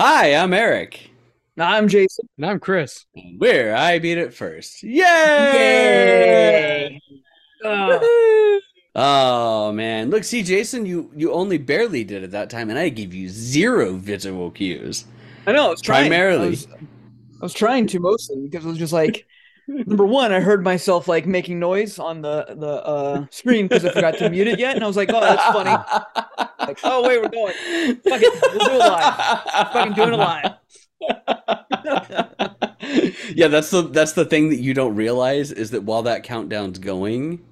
Hi, I'm Eric. I'm Jason. And I'm Chris. And we're I Beat It First. Yay! Yay! Woohoo! Oh man, look, see, Jason, you you only barely did it that time, and I gave you zero visual cues. I know. I was trying. Primarily. I was, I was trying to mostly because it was just like number one, I heard myself like making noise on the the uh, screen because I forgot to mute it yet, and I was like, oh, that's funny. Like, oh wait, we're going. Fuck it, we'll do it live. Fucking doing it live. yeah, that's the that's the thing that you don't realize is that while that countdown's going,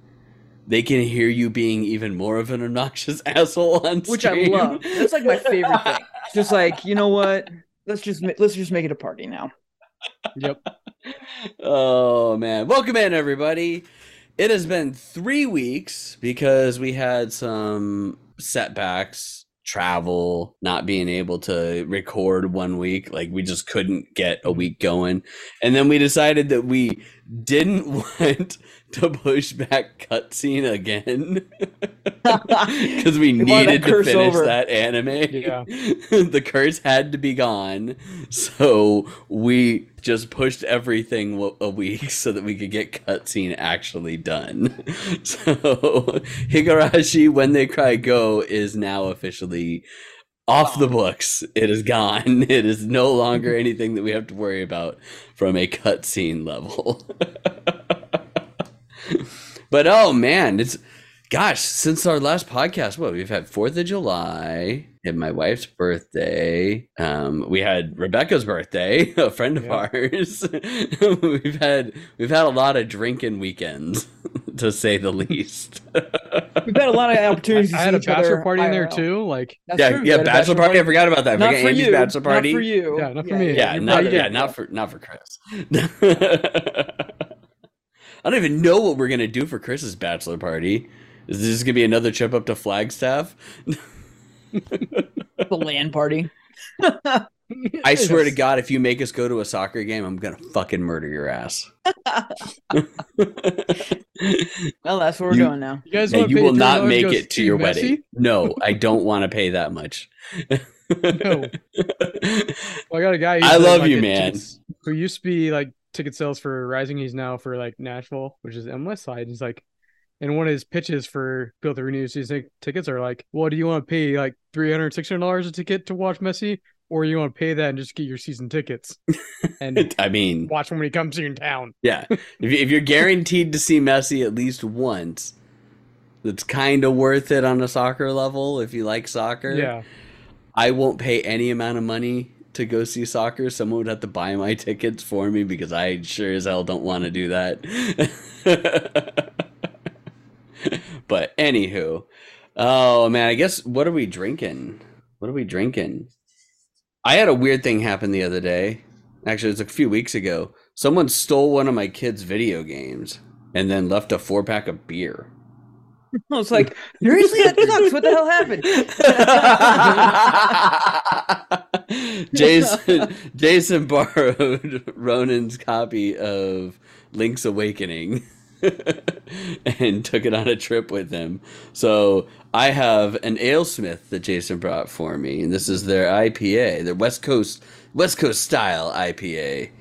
they can hear you being even more of an obnoxious asshole on Which I love. That's like my favorite thing. It's just like you know what? Let's just let's just make it a party now. Yep. Oh man, welcome in everybody. It has been three weeks because we had some setbacks, travel, not being able to record one week. Like we just couldn't get a week going, and then we decided that we didn't want to push back cutscene again because we needed to finish over. that anime. Yeah. the curse had to be gone, so we just pushed everything a week so that we could get cutscene actually done. So Higurashi, when they cry go, is now officially off the books. It is gone. It is no longer anything that we have to worry about from a cutscene level. but oh man, it's gosh, since our last podcast, what we've had Fourth of July, and my wife's birthday. Um, we had Rebecca's birthday, a friend of Yeah. ours. we've had we've had a lot of drinking weekends, to say the least. We've had a lot of opportunities. I to had a bachelor other party in there too. Like, That's yeah, true. Yeah, had a bachelor party. I forgot about that. Not Forget for Andy's you. bachelor party. Not for you. Yeah, not for me. Yeah, your not brother. yeah, not for not for Chris. I don't even know what we're gonna do for Chris's bachelor party. Is this gonna be another trip up to Flagstaff? the land party. I swear to God, if you make us go to a soccer game, I'm gonna fucking murder your ass. Well, that's what we're You- doing now. you guys want you will not make it to your Messi? wedding. No, I don't want to pay that much. No. Well, I got a guy. I love like, you, man. tickets- Who used to be like ticket sales for Rising. He's now for like Nashville, which is on West Side. He's like, and one of his pitches for Build the Renew season tickets are like, well, do you want to pay like 300 dollars a ticket to watch Messi, or you want to pay that and just get your season tickets and I mean, watch him when he comes to your town? yeah. If you're guaranteed to see Messi at least once, that's kind of worth it on a soccer level. If you like soccer, Yeah. I won't pay any amount of money to go see soccer. Someone would have to buy my tickets for me because I sure as hell don't want to do that. but anywho, oh man, I guess what are we drinking? What are we drinking? I had a weird thing happen the other day. Actually, it was a few weeks ago. Someone stole one of my kids' video games and then left a four pack of beer. I was like, seriously, that sucks. What the hell happened? Jason Jason borrowed Ronan's copy of Link's Awakening and took it on a trip with him. So I have an AleSmith that Jason brought for me, and this is their IPA, their West Coast West Coast style IPA.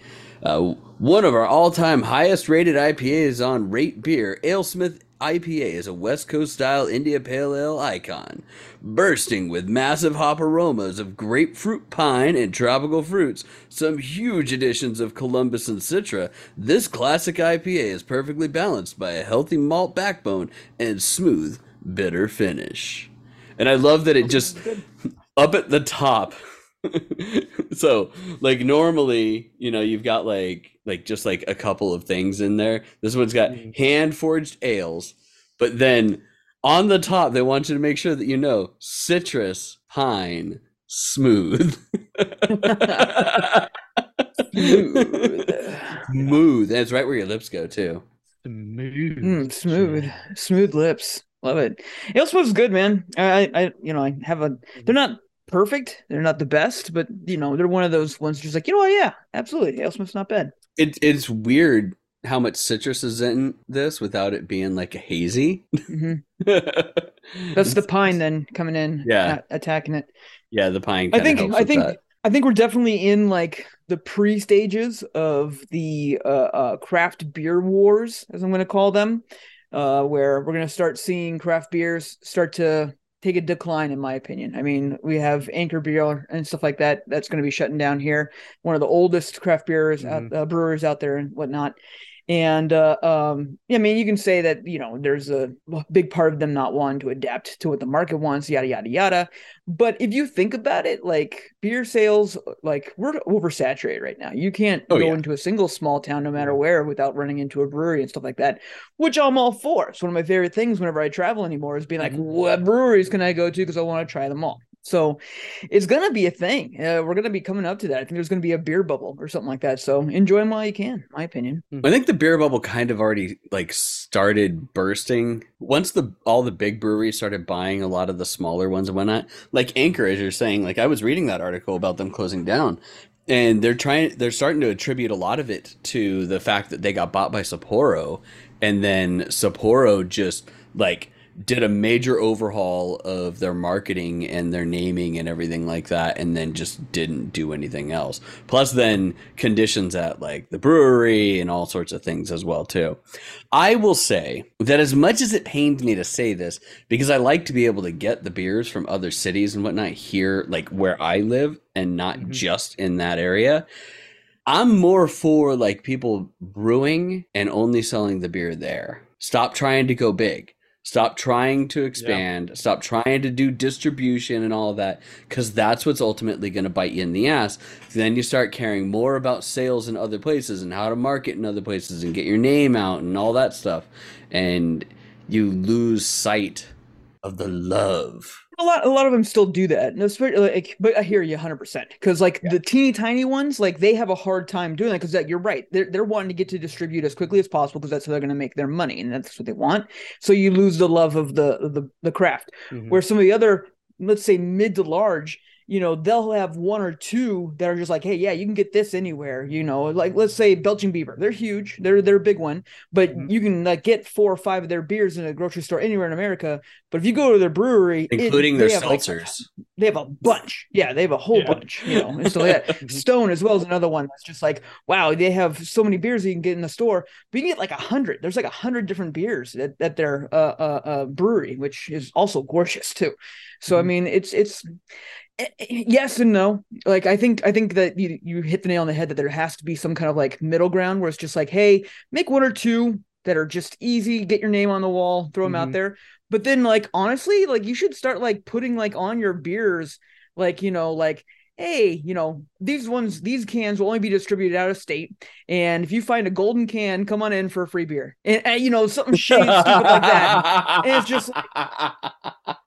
Uh, one of our all-time highest-rated IPAs on Rate Beer, AleSmith IPA is a West Coast style India Pale Ale icon, bursting with massive hop aromas of grapefruit, pine, and tropical fruits. Some huge additions of Columbus and Citra. This classic IPA is perfectly balanced by a healthy malt backbone and smooth, bitter finish. And I love that it just up at the top. so like normally you know you've got like like just like a couple of things in there this one's got Mhm. hand forged ales but then on the top they want you to make sure that you know citrus pine smooth Smooth. smooth that's right where your lips go too Smooth. Mm, smooth, smooth lips. Love it. Ale smells good, man. I, I, I, you know, I have a. They're not perfect. They're not the best, but you know, they're one of those ones. Just like you know what? Yeah, absolutely. AleSmith's not bad. It, it's weird how much citrus is in this without it being like a hazy hmm That's the pine then coming in. Yeah. attacking it. yeah the pine I think. I think. that. I think we're definitely in like the pre stages of the uh, uh, craft beer wars, as I'm going to call them, uh, where we're going to start seeing craft beers start to take a decline, in my opinion. I mean, we have Anchor Beer and stuff like that. That's going to be shutting down here. One of the oldest craft beers, Mhm. out, uh, brewers out there and whatnot. And uh, um, I mean, you can say that you know there's a big part of them not wanting to adapt to what the market wants, yada yada yada. But if you think about it, like beer sales, like we're oversaturated right now. You can't Oh, go yeah. into a single small town, no matter where, without running into a brewery and stuff like that, which I'm all for. It's one of my favorite things whenever I travel anymore is being like, Mhm. what breweries can I go to because I want to try them all. So it's gonna be a thing. Uh, we're gonna be coming up to that. I think there's gonna be a beer bubble or something like that. So enjoy them while you can. My opinion. I think the beer bubble kind of already like started bursting once the all the big breweries started buying a lot of the smaller ones and whatnot. Like Anchor, as you're saying, like I was reading that article about them closing down, and they're trying they're starting to attribute a lot of it to the fact that they got bought by Sapporo, and then Sapporo just like did a major overhaul of their marketing and their naming and everything like that and then just didn't do anything else plus then conditions at like the brewery and all sorts of things as well too i will say that as much as it pains me to say this because i like to be able to get the beers from other cities and whatnot here like where i live and not Mhm. just in that area I'm more for like people brewing and only selling the beer there. Stop trying to go big. Stop trying to expand. Stop trying to do distribution and all of that because that's what's ultimately going to bite you in the ass. Then you start caring more about sales in other places and how to market in other places and get your name out and all that stuff. And you lose sight of the love. A lot, a lot of them still do that. No, like, but I hear you 100 percent because like the teeny tiny ones, like they have a hard time doing that because you're right. They're they're wanting to get to distribute as quickly as possible because that's how they're going to make their money and that's what they want. So you lose the love of the the the craft. Mhm. Where some of the other, let's say mid to large, you know, they'll have one or two that are just like, hey, yeah, you can get this anywhere. You know, like let's say Belching Beaver, they're huge, they're they're a big one, but Mhm. you can like get four or five of their beers in a grocery store anywhere in America. But if you go to their brewery, it- Including their they have, like, seltzers. they have a bunch. Yeah, they have a whole Yeah. bunch, you know, and stuff like that. Stone as well is another one that's just like, wow, they have so many beers that you can get in the store, but you can get like a hundred. There's like a hundred different beers at, at their uh, uh, uh, brewery, which is also gorgeous too. So I Mhm. mean, it's it's yes and no. Like I think I think that you you hit the nail on the head that there has to be some kind of like middle ground where it's just like, hey, make one or two that are just easy, get your name on the wall, throw them out Mhm. there. But then like honestly, like you should start like putting like on your beers, like you know, like hey, you know, these ones, these cans will only be distributed out of state. And if you find a golden can, come on in for a free beer. And, and you know, something shady stupid like that. And it's just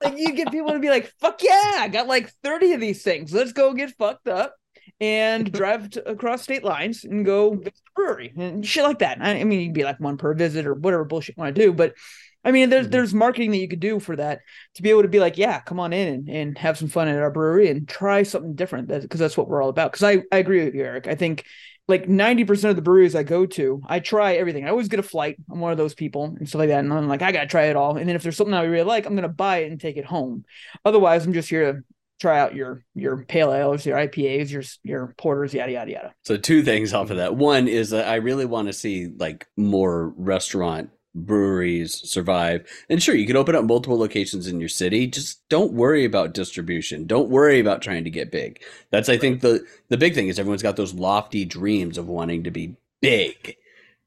like you get people to be like, fuck yeah, I got like 30 of these things. Let's go get fucked up and drive to, across state lines and go visit the brewery and shit like that. I, I mean, you'd be like one per visit or whatever bullshit you want to do. But I mean, there's Mhm. there's marketing that you could do for that to be able to be like, yeah, come on in and, and have some fun at our brewery and try something different. Because that's what we're all about. Because I, I agree with you, Eric. I think like 90% of the breweries I go to, I try everything. I always get a flight. I'm one of those people and stuff like that. And I'm like, I got to try it all. And then if there's something I really like, I'm going to buy it and take it home. Otherwise, I'm just here to try out your your pale ales, your IPAs, your your porters, yada yada yada. So two things off of that. One is that I really want to see like more restaurant breweries survive. And sure, you can open up multiple locations in your city. Just don't worry about distribution. Don't worry about trying to get big. That's I think the the big thing is everyone's got those lofty dreams of wanting to be big.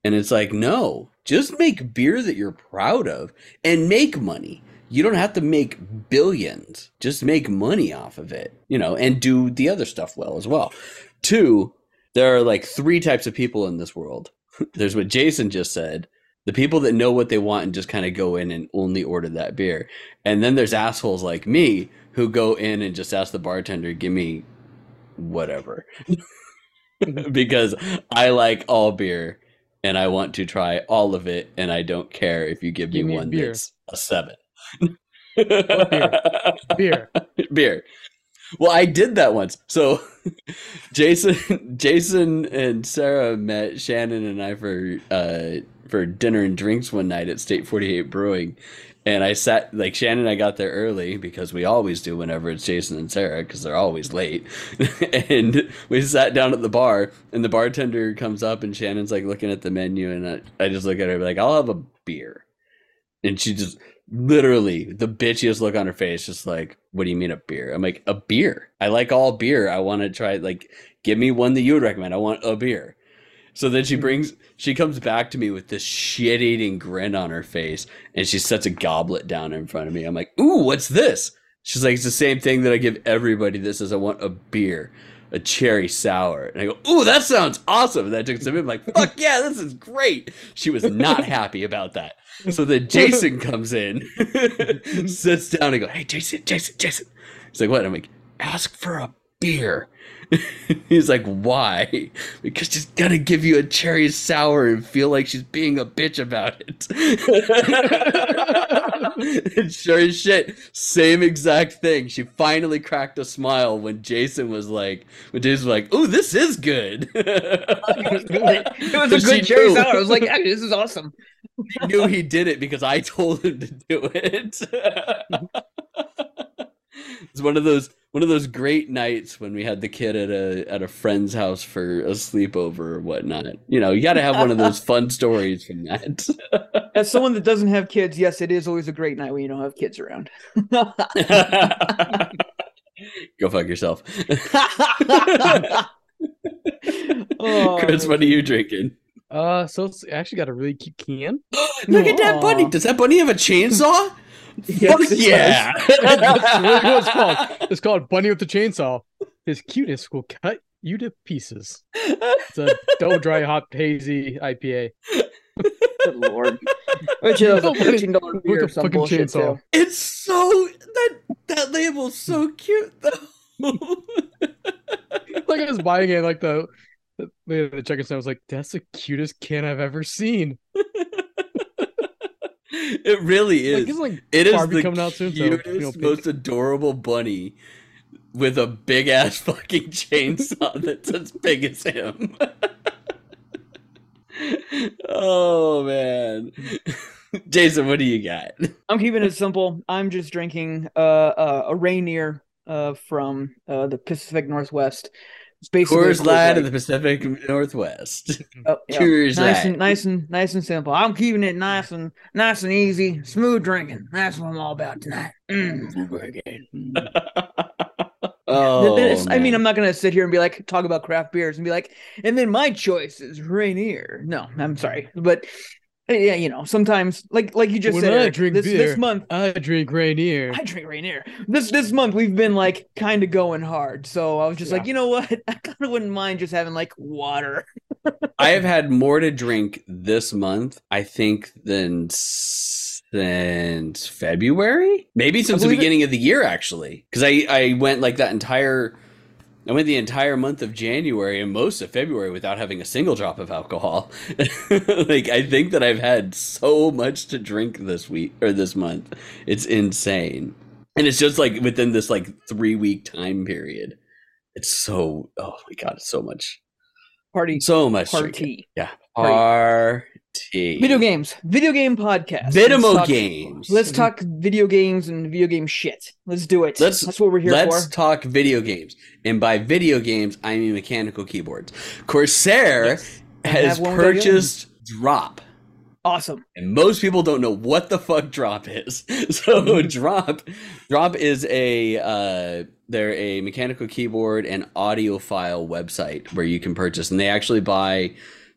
And it's like, no, just make beer that you're proud of and make money. You don't have to make billions. Just make money off of it, you know, and do the other stuff well as well. Two, there are like three types of people in this world. There's what Jason just said, the people that know what they want and just kind of go in and only order that beer. And then there's assholes like me who go in and just ask the bartender, give me whatever. because I like all beer and I want to try all of it and I don't care if you give me, Give me a one beer. that's a seven. Beer. beer. Well, I did that once. So Jason Jason and Sarah met Shannon and I for uh for dinner and drinks one night at State 48 Brewing. And I sat like Shannon and I got there early because we always do whenever it's Jason and Sarah because they're always late. and we sat down at the bar and the bartender comes up and Shannon's like looking at the menu and I, I just look at her like I'll have a beer. And she just literally the bitchiest look on her face, just like, what do you mean a beer? I'm like, a beer. I like all beer. I want to try like give me one that you would recommend. I want a beer. So then she mm-hmm. brings, she comes back to me with this shit eating grin on her face and she sets a goblet down in front of me. I'm like, ooh, what's this? She's like, it's the same thing that I give everybody. This is, I want a beer, a cherry sour. And I go, ooh, that sounds awesome. And I took some, I'm like, fuck yeah, this is great. She was not happy about that. So then Jason comes in, sits down and go, hey, Jason, Jason, Jason. He's like, what? I'm like, ask for a beer. He's like, why? Because she's gonna give you a cherry sour and feel like she's being a bitch about it. and sure as shit, same exact thing. She finally cracked a smile when Jason was like, when Jason was like, "Oh, this is good." it was a She good cherry knew. sour. I was like, "Actually, this is awesome. He knew he did it because I told him to do it. it's one of those one of those great nights when we had the kid at a at a friend's house for a sleepover or whatnot. You know, you got to have one of those fun stories from that. As someone that doesn't have kids, yes, it is always a great night when you don't have kids around. Go fuck yourself, Oh, Chris. What are you drinking? Uh, so it's actually got a really cute can. Look at that bunny. Does that bunny have a chainsaw? Yes, Fuck yeah! That's what it's called. It's called Bunny with the Chainsaw. His cuteness will cut you to pieces. It's a double dry hop hazy IPA. Good lord. Which is a fifteen dollar with beer a or some fucking bullshit chainsaw. too. It's so that that label's so cute though. Like I was buying it, like the the, the chicken stand was like, "That's the cutest can I've ever seen." it really is. Like it's like it is Barbie the coming out soon, so, cutest, you know, most adorable bunny with a big ass fucking chainsaw that's as big as him. oh man, Jason, what do you got? I'm keeping it simple. I'm just drinking uh, uh, a Rainier uh, from uh, the Pacific Northwest. It's basically Coors Coors Light of the Pacific Northwest. Oh, yeah. Coors nice Light. and nice and nice and simple. I'm keeping it nice and nice and easy, smooth drinking. That's what I'm all about tonight. Mm. oh, Then it's- I mean. I'm not gonna sit here and be like talk about craft beers and be like, and then my choice is Rainier. No, I'm sorry, but Uh, yeah, you know, sometimes like like you just When said, I Eric, drink this beer, this month I drink Rainier. I drink Rainier. This this month we've been like kind of going hard, so I was just like, you know what, I kind of wouldn't mind just having like water. I have had more to drink this month, I think, than since February. Maybe since the believe it- beginning of the year, actually, because I I went like that entire. I went the entire month of January and most of February without having a single drop of alcohol. like I think that I've had so much to drink this week or this month. It's insane. And it's just like within this like 3 week time period. It's so oh my god, so much. Party So much drinking. party. Yeah. Party. Video games, video game podcast. Let's Vidimo talk- games. Let's talk video games and video game shit. Let's do it. Let's- That's what we're here for. Let's talk video games. And by video games, I mean mechanical keyboards. Corsair Yes. Has have one without you. purchased Drop. Awesome. And most people don't know what the fuck Drop is. So Mm-hmm. Drop Drop is a uh they're a mechanical keyboard and audiophile website where you can purchase and they actually buy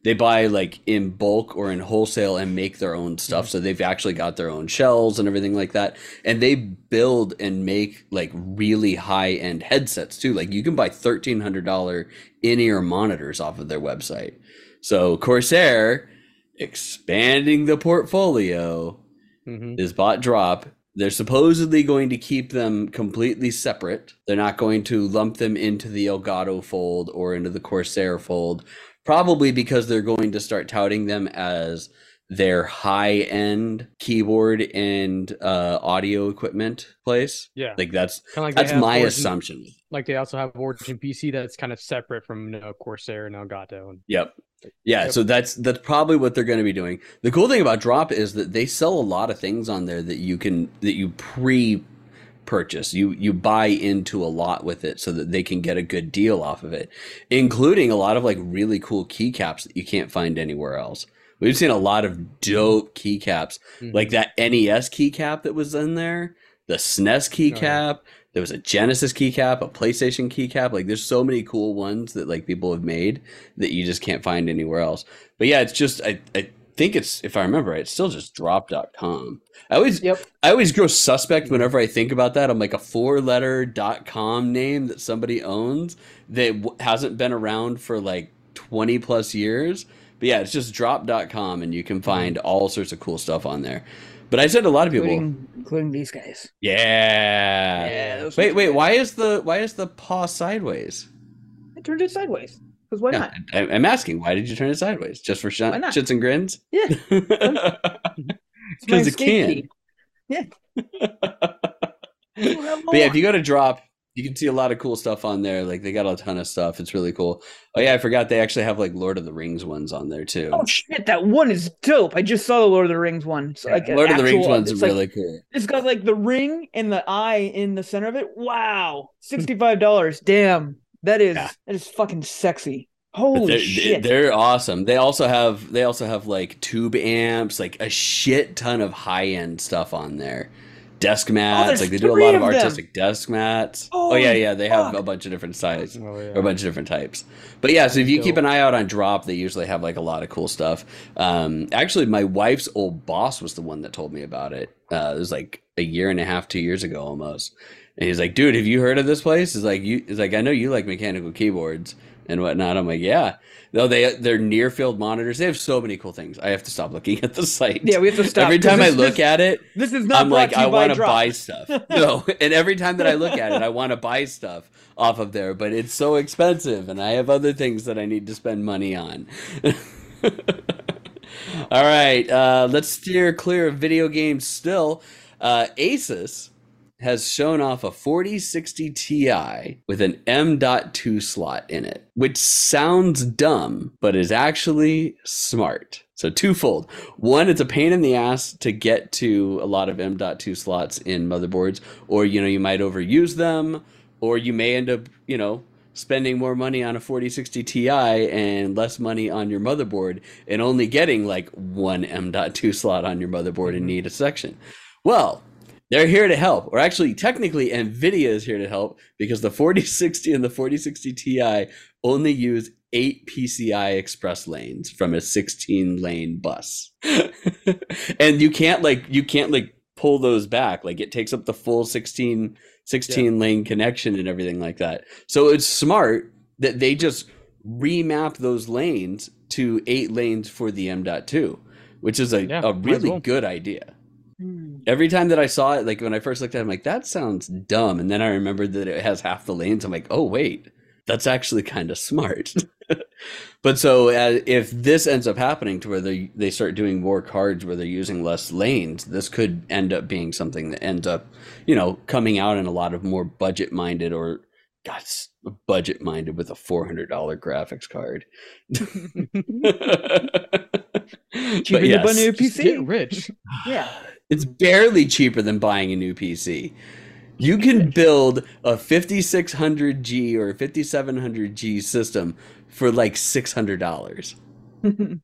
they buy like in bulk or in wholesale and make their own stuff. So they've actually got their own shells and everything like that. And they build and make like really high end headsets too. Like you can buy thirteen hundred dollar in ear monitors off of their website. So Corsair expanding the portfolio Mhm. is bought drop. They're supposedly going to keep them completely separate. They're not going to lump them into the Elgato fold or into the Corsair fold, probably because they're going to start touting them as their high end keyboard and uh, audio equipment place. Yeah, Like that's kind like that's my Origin- assumption. Like they also have Origin PC that's kind of separate from you know, Corsair and Elgato. And Yep. Yeah, Yep. so that's that's probably what they're going to be doing. The cool thing about Drop is that they sell a lot of things on there that you can that you pre purchase. You you buy into a lot with it so that they can get a good deal off of it, including a lot of like really cool keycaps that you can't find anywhere else. We've seen a lot of dope keycaps, Mhm. like that NES keycap that was in there, the SNES keycap. There was a Genesis keycap, a PlayStation keycap. Like, there's so many cool ones that like people have made that you just can't find anywhere else. But yeah, it's just I, I think it's if I remember right, it's still just drop.com. I always Yep. I always grow suspect whenever I think about that. I'm like a four letter dot .com name that somebody owns that w- hasn't been around for like 20 plus years. But yeah, it's just drop.com and you can mm-hmm. find all sorts of cool stuff on there. But I said a lot of people, including, including these guys. yeah. Yeah, Wait, wait, why is the why is the paw sideways? I turned it sideways because why Yeah, not? I, I'm asking, why did you turn it sideways? Just for sh- shits and grins? Yeah, it's my 'Cause it can. key. Yeah. but yeah, if you go to drop, you can see a lot of cool stuff on there. Like they got a ton of stuff. It's really cool. Oh yeah, I forgot they actually have like Lord of the Rings ones on there too. Oh shit, that one is dope. I just saw the Lord of the Rings one. Like an Lord of the Rings one's it's like- really cool. it's got like the ring and the eye in the center of it. Wow, sixty five dollars. Damn, that is Yeah. that is fucking sexy. Holy they're, shit! they're awesome. They also have they also have like tube amps, like a shit ton of high end stuff on there. Desk mats, Oh, like they do a lot of of them. artistic desk mats. oh yeah, yeah, they have a bunch of different sizes. Oh, yeah. or a bunch of different types. But yeah, so if you keep an eye out on Drop, they usually have like a lot of cool stuff. Um, actually, my wife's old boss was the one that told me about it. Uh, it was like a year and a half, two years ago almost. And he's like, "Dude, have you heard of this place?" He's like, "You," he's like, "I know you like mechanical keyboards and whatnot." I'm like, "Yeah." No, they they're near field monitors. They have so many cool things. I have to stop looking at the site. yeah, we have to stop. Every time I look this, at it, this is not I'm like, I want to buy stuff. No, and every time that I look at it, I want to buy stuff off of there, but it's so expensive, and I have other things that I need to spend money on. All right, uh, let's steer clear of video games still. Uh, Asus has shown off a 4060 Ti with an M.2 slot in it, which sounds dumb, but is actually smart. So twofold. One, it's a pain in the ass to get to a lot of M.2 slots in motherboards, or you know, you might overuse them, or you may end up, you know, spending more money on a 4060 Ti and less money on your motherboard and only getting like one M.2 slot on your motherboard and mm-hmm. need a section. Well, they're here to help. Or actually, technically, NVIDIA is here to help because the 4060 and the 4060 Ti only use eight PCI Express lanes from a 16 lane bus. and you can't like you can't like pull those back. Like it takes up the full 16 16 lane connection and everything like that. So it's smart that they just remap those lanes to eight lanes for the M.2, which is a, Yeah, a really well. good idea. Every time that I saw it, like when I first looked at it, I'm like, that sounds dumb. And then I remembered that it has half the lanes. I'm like, oh, wait, that's actually kind of smart. but so uh, if this ends up happening to where they, they start doing more cards where they're using less lanes, this could end up being something that ends up, you know, coming out in a lot of more budget minded or, God, budget minded with a $400 graphics card. Cheaper than buy a new PC. Get rich. Yeah. It's barely cheaper than buying a new PC. You can build a 5600G or 5700G system for like $600.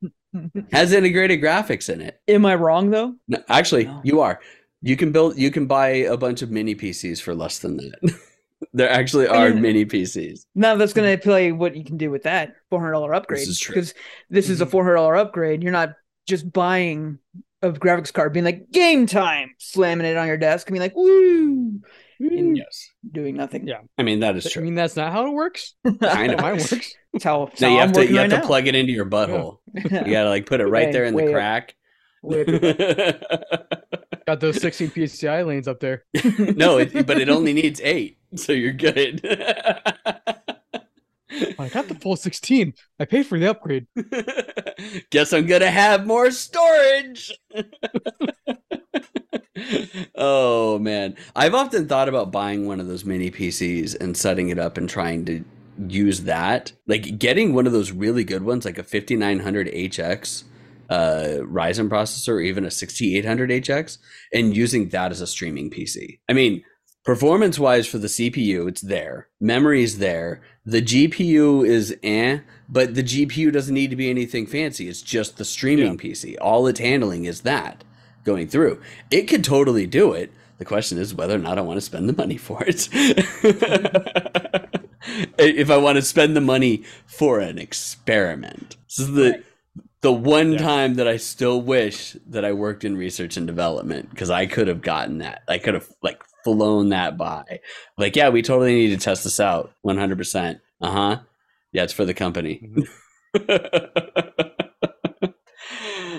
Has integrated graphics in it. Am I wrong though? No, actually, No. you are. You can build you can buy a bunch of mini PCs for less than that. there actually are mean- mini PCs. Now that's gonna play what you can do with that four hundred dollar upgrade. This is true. Because this is a Mhm. hundred dollar upgrade. You're not just buying a graphics card, being like game time, slamming it on your desk, and being like woo, and Yes. doing nothing. Yeah. I mean that is I true. I mean, that's not how it works. Kind of. Mine works. That's how, that's So how you I'm have to working you have right to plug it into your butthole. You gotta like put it right Way- there in the crack. Got those 16 PCI lanes up there. no, it, but it only needs eight, so you're good. I got the full 16. I paid for the upgrade. Guess I'm gonna have more storage. oh man, I've often thought about buying one of those mini PCs and setting it up and trying to use that. Like getting one of those really good ones, like a 5900 HX uh, Ryzen processor, or even a 6800 HX, and using that as a streaming PC. I mean, performance wise for the CPU, it's there. Memory's there. The GPU is eh, but the GPU doesn't need to be anything fancy. It's just the streaming PC. All it's handling is that going through. It could totally do it. The question is whether or not I want to spend the money for it. if I want to spend the money for an experiment. This is the the one Yeah. time that I still wish that I worked in research and development because I could have gotten that. I could have like flown that by. Like, yeah, we totally need to test this out. 100%. Uh-huh. Yeah, it's for the company.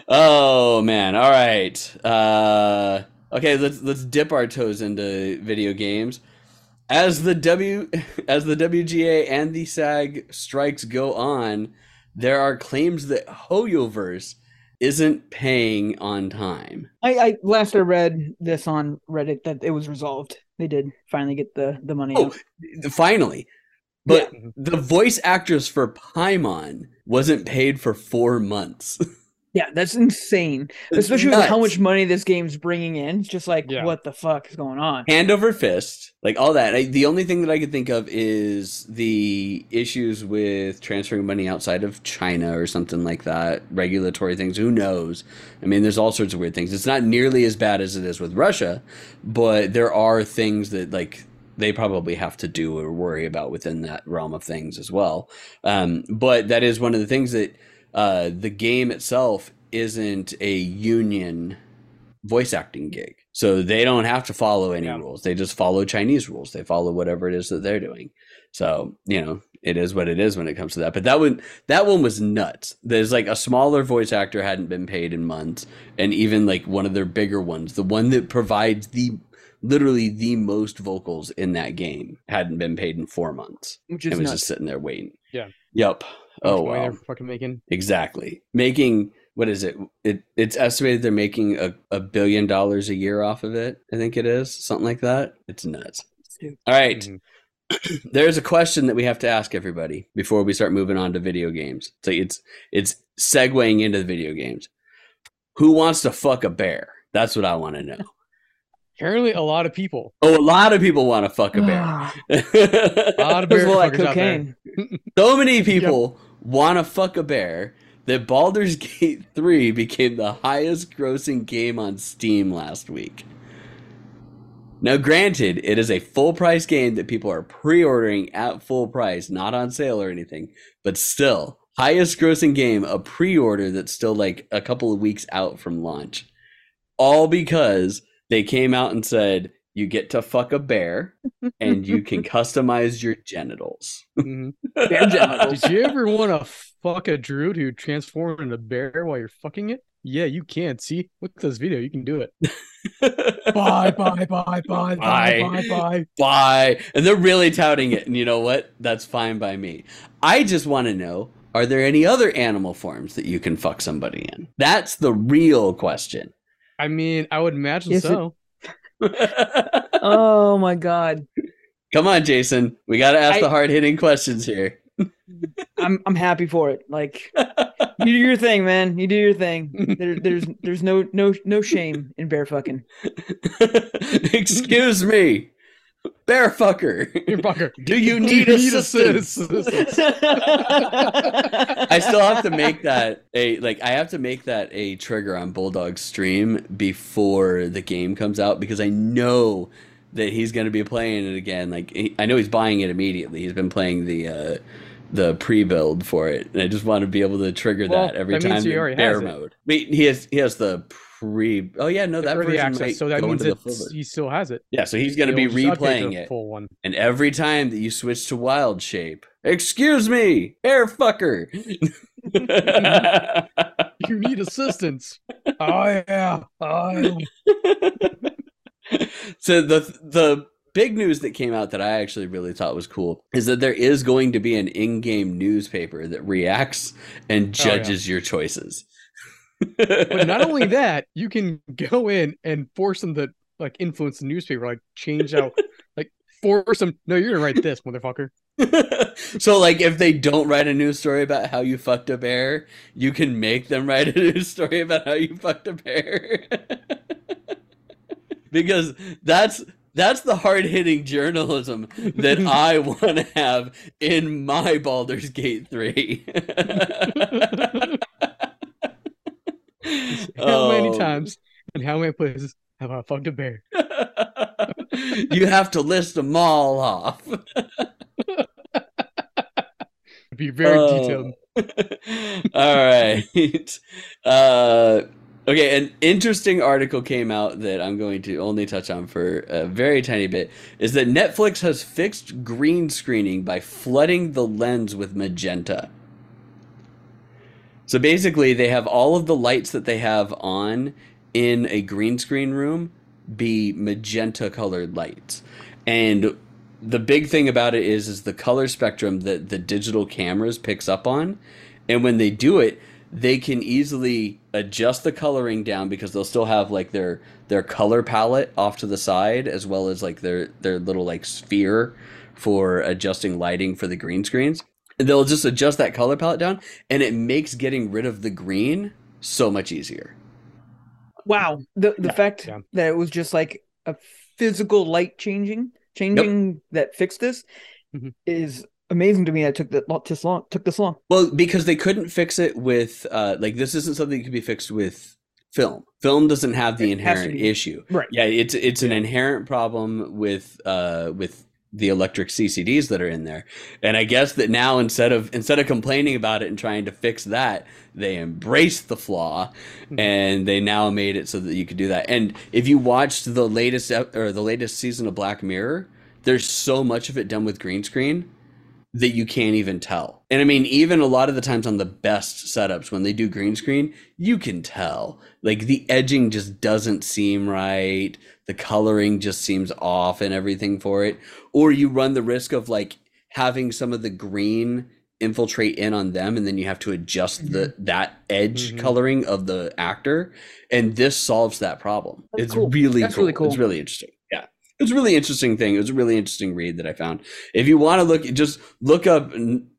oh man. All right. Uh okay, let's let's dip our toes into video games. As the W as the WGA and the SAG strikes go on, there are claims that Hoyoverse isn't paying on time. I, I last I read this on Reddit that it was resolved. They did finally get the the money. Oh, out. finally. But Yeah. the voice actress for Paimon wasn't paid for four months. yeah, that's insane. It's Especially with how much money this game's bringing in. It's just like, Yeah. what the fuck is going on? Hand over fist, like all that. I, the only thing that I could think of is the issues with transferring money outside of China or something like that. Regulatory things. Who knows? I mean, there's all sorts of weird things. It's not nearly as bad as it is with Russia, but there are things that like they probably have to do or worry about within that realm of things as well. Um, but that is one of the things that uh, the game itself isn't a union voice acting gig. So they don't have to follow any Yeah. rules. They just follow Chinese rules. They follow whatever it is that they're doing. So, you know, it is what it is when it comes to that. But that one that one was nuts. There's like a smaller voice actor hadn't been paid in months and even like one of their bigger ones, the one that provides the literally the most vocals in that game hadn't been paid in 4 months. Which It is was nuts. just sitting there waiting. Yeah. Yep. Oh wow. they're fucking making. Exactly. Making what is it? It it's estimated they're making a, a billion dollars a year off of it. I think it is something like that. It's nuts. All right. Mhm. There's a question that we have to ask everybody before we start moving on to video games. So it's it's segueing into the video games. Who wants to fuck a bear? That's what I want to know. Apparently, a lot of people. Oh, a lot of people want to fuck a bear. Ah, A lot of There's bear a lot out there. cocaine. So many people want to fuck a bear that Baldur's Gate 3 became the highest grossing game on Steam last week. Now, granted, it is a full price game that people are pre ordering at full price, not on sale or anything, but still, highest grossing game, a pre order that's still like a couple of weeks out from launch. All because they came out and said, you get to fuck a bear and you can customize your genitals. Mhm. Bear genitals. Did you ever want to fuck a druid who transformed into a bear while you're fucking it? Yeah, you can. See, look at this video. You can do it. Bye, bye, bye, bye, bye, Bye. bye, bye. Bye. And they're really touting it. And you know what? That's fine by me. I just want to know are there any other animal forms that you can fuck somebody in? That's the real question. I mean, I would imagine Yes, it- so. Oh my god. Come on, Jason. We got to ask I- the hard hitting questions here. I'm I'm happy for it. Like you do your thing, man. You do your thing. There, there's there's no no no shame in bear fucking. Excuse me, bear fucker. Here, fucker. Do you need assistance? I still have to make that a like I have to make that a trigger on Bulldog's stream before the game comes out because I know that he's going to be playing it again. Like he, I know he's buying it immediately. He's been playing the uh the pre-build for it, and I just want to be able to trigger Well, that every that means time he in already bear has it. mode. Wait, he has he has the pre. Oh yeah, no, that early access, so that means it's, he still has it. Yeah, so he's going to be He'll just update to replaying it. Full one. And every time that you switch to wild shape, excuse me, air fucker. You need assistance. oh yeah. Oh yeah. so the the big news that came out that I actually really thought was cool is that there is going to be an in-game newspaper that reacts and Oh, yeah. judges your choices. But not only that, you can go in and force them to like influence the newspaper, like change out, like force them. No, you're gonna write this, motherfucker. so like if they don't write a news story about how you fucked a bear, you can make them write a news story about how you fucked a bear. because that's that's the hard hitting journalism that I want to have in my Baldur's Gate 3. how many Oh. times and how many places have I fucked a bear? you have to list them all off. Be very Oh. detailed. All right. Uh, okay, an interesting article came out that I'm going to only touch on for a very tiny bit is that Netflix has fixed green screening by flooding the lens with magenta. So basically, they have all of the lights that they have on in a green screen room be magenta colored lights. And the big thing about it is is the color spectrum that the digital cameras picks up on. And when they do it, they can easily adjust the coloring down because they'll still have like their their color palette off to the side as well as like their their little like sphere for adjusting lighting for the green screens. And they'll just adjust that color palette down and it makes getting rid of the green so much easier. Wow. The the Yeah, fact yeah. that it was just like a physical light changing changing that fixed this Mhm. is amazing to me. That took that lo- this long took this long. Well, because they couldn't fix it with uh like this isn't something that could be fixed with film. Film doesn't have the It inherent be- issue. Right. Yeah, it's it's an inherent problem with uh with the electric CCDs that are in there. And I guess that now instead of instead of complaining about it and trying to fix that, they embraced the flaw Mhm. and they now made it so that you could do that. And if you watched the latest or the latest season of Black Mirror, there's so much of it done with green screen that you can't even tell. And I mean, even a lot of the times on the best setups, when they do green screen, you can tell. Like the edging just doesn't seem right. The coloring just seems off and everything for it. Or you run the risk of like having some of the green infiltrate in on them and then you have to adjust the that edge Mhm. coloring of the actor and this solves that problem That's it's cool. really That's cool. really cool. it's really interesting yeah it's a really interesting thing it was a really interesting read that i found if you want to look just look up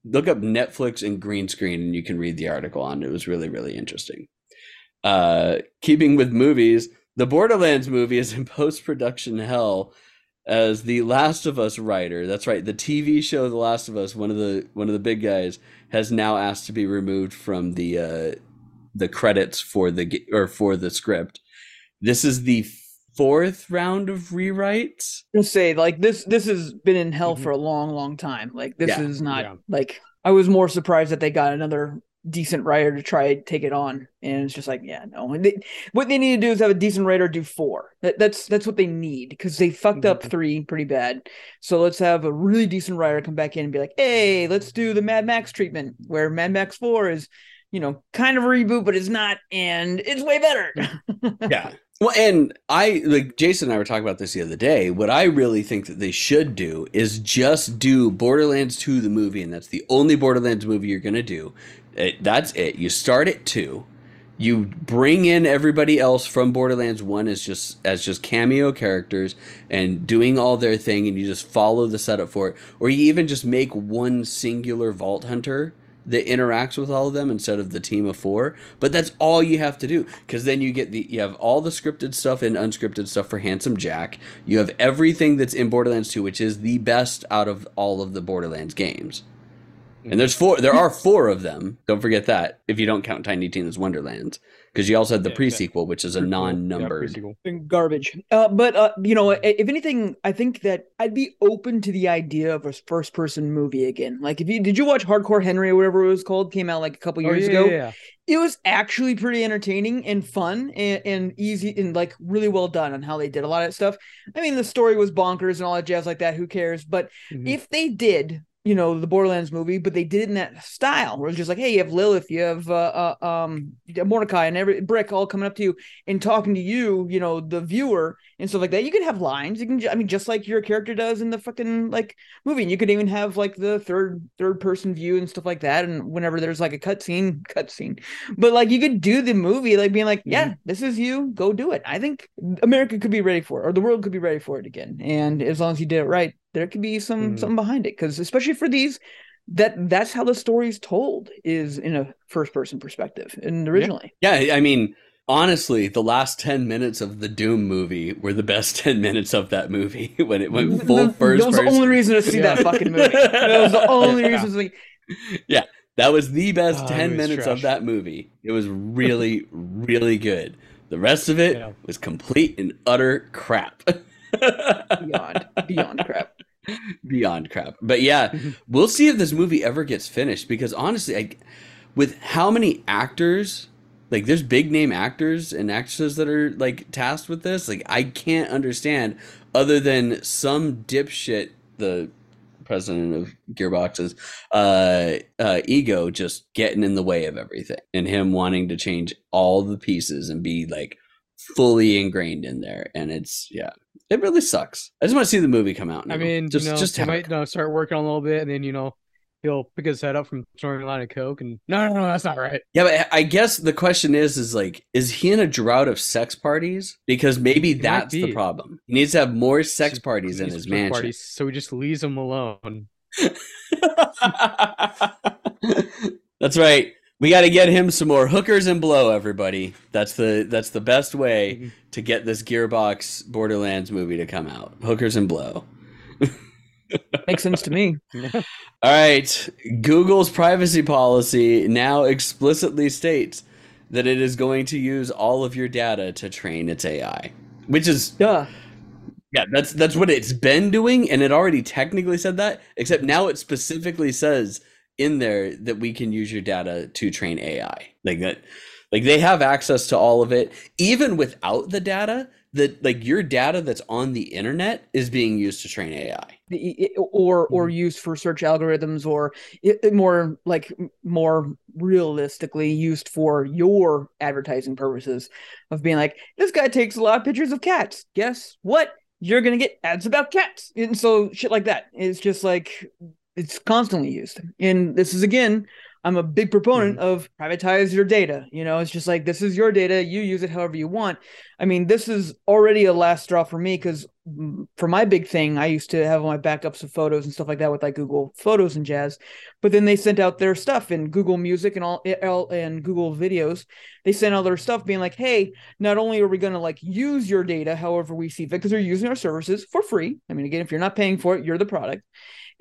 look up netflix and green screen and you can read the article on it. it was really really interesting uh keeping with movies the borderlands movie is in post-production hell as the last of us writer that's right the tv show the last of us one of the one of the big guys has now asked to be removed from the uh the credits for the or for the script this is the fourth round of rewrites I'm gonna say like this this has been in hell Mhm. for a long, long time. Like this Yeah. is not Yeah. like I was more surprised that they got another decent writer to try take it on, and it's just like yeah no. And they, what they need to do is have a decent writer do four. That, that's that's what they need because they fucked up Mhm. three pretty bad. So let's have a really decent writer come back in and be like, hey, let's do the Mad Max treatment where Mad Max Four is. You know, kind of a reboot, but it's not, and it's way better. yeah well and i like jason and i were talking about this the other day what i really think that they should do is just do borderlands 2 the movie and that's the only borderlands movie you're going to do it, that's it you start at 2 you bring in everybody else from borderlands 1 as just as just cameo characters and doing all their thing and you just follow the setup for it or you even just make one singular vault hunter that interacts with all of them instead of the team of four. But that's all you have to do because then you get the you have all the scripted stuff and unscripted stuff for Handsome Jack. You have everything that's in Borderlands 2, which is the best out of all of the Borderlands games. And there's four. There are four of them. Don't forget that. If you don't count Tiny Tina's Wonderland, because you also had the Yeah, pre-sequel, which is a non-numbered. pre-sequel. and garbage. Uh, but uh, you know, if anything, I think that I'd be open to the idea of a first-person movie again. Like, if you did you watch Hardcore Henry or whatever it was called? Came out like a couple Oh, years yeah, ago. yeah, yeah. It was actually pretty entertaining and fun and, and easy and like really well done on how they did a lot of that stuff. I mean, the story was bonkers and all that jazz like that. Who cares? But Mhm. if they did you know the borderlands movie but they did it in that style where it's just like hey you have lilith you have uh, uh um mordecai and every brick all coming up to you and talking to you you know the viewer and stuff like that. You can have lines. You can i mean just like your character does in the fucking like movie. And you could even have like the third third person view and stuff like that. And whenever there's like a cutscene cutscene but like you could do the movie like being like yeah this is you. Go do it. I think america could be ready for it or the world could be ready for it again. And as long as you did it right there could be some Mhm. something behind it because especially for these that that's how the story's told is in a first person perspective and originally Yeah, I mean, honestly, the last 10 minutes of the Doom movie were the best 10 minutes of that movie when it went full first that was the only reason to see Yeah. that fucking movie that was the only Yeah. reason to see Yeah. That was the best Oh, 10 minutes trash. of that movie. It was really, really good. The rest of it Yeah. was complete and utter crap. Beyond beyond crap Beyond crap. But yeah, we'll see if this movie ever gets finished because honestly, I, with how many actors, like there's big name actors and actresses that are like tasked with this, like I can't understand other than some dipshit, the president of Gearbox's uh, uh, ego just getting in the way of everything and him wanting to change all the pieces and be like fully ingrained in there. And it's, yeah, it really sucks. I just want to see the movie come out. I mean, just, you know, just he might you uh, know, start working on a little bit, and then you know he'll pick his head up from throwing a line of coke, and no, no, no, that's not right. Yeah, but I guess the question is, is like, is he in a drought of sex parties? Because maybe that's the problem. He needs to have more sex parties in his mansion. parties, so he just leaves him alone. that's right. We got to get him some more hookers and blow, everybody. That's the that's the best way Mhm. to get this Gearbox Borderlands movie to come out. Hookers and blow. makes sense to me All right. Google's privacy policy now explicitly states that it is going to use all of your data to train its AI, which is duh yeah, that's that's what it's been doing, and it already technically said that. Except now it specifically says in there that we can use your data to train AI, like that. Like they have access to all of it, even without the data. That like your data that's on the internet is being used to train AI. or or Mm-hmm. used for search algorithms or more like more realistically used for your advertising purposes of being like this guy takes a lot of pictures of cats guess what you're gonna get ads about cats and so shit like that it's just like it's constantly used and this is again i'm a big proponent mm-hmm. of privatize your data you know it's just like this is your data you use it however you want i mean this is already a last straw for me because mm, for my big thing, I used to have all my backups of photos and stuff like that with like Google Photos and jazz. But then they sent out their stuff in Google Music and all eh, all- and Google Videos. They sent all their stuff being like, "Hey, not only are we going to like use your data however we see fit because they're using our services for free. I mean, again, if you're not paying for it, you're the product.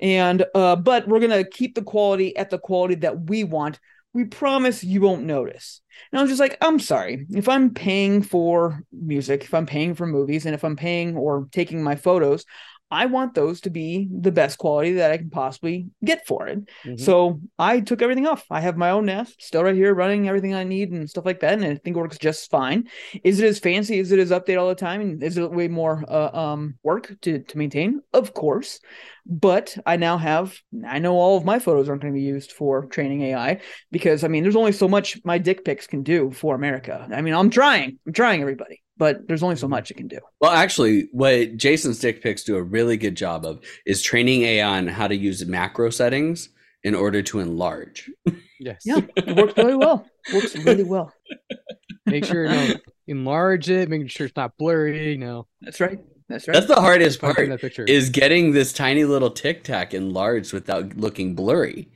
And uh, but we're to keep the quality at the quality that we want. We promise you won't notice." And I was just like, I'm sorry. If I'm paying for music, if I'm paying for movies, and if I'm paying or taking my photos, I want those to be the best quality that I can possibly get for it. Mhm. So I took everything off. I have my own NAS still right here running everything I need and stuff like that. And I think it works just fine. Is it as fancy? Is it as update all the time? And is it way more uh, um, work to, to maintain? Of course. But I now have, I know all of my photos aren't going to be used for training AI because I mean, there's only so much my dick pics can do for America. I mean, I'm trying, I'm trying everybody, but there's only so much it can do. Well, actually, what Jason's dick pics do a really good job of is training AI on how to use macro settings in order to enlarge. Yes. Yeah, it works really well. Works really well. Make sure you know, enlarge it, making sure it's not blurry. You know, That's right. That's right. That's the hardest part taking that picture. is getting this tiny little tic tac enlarged without looking blurry.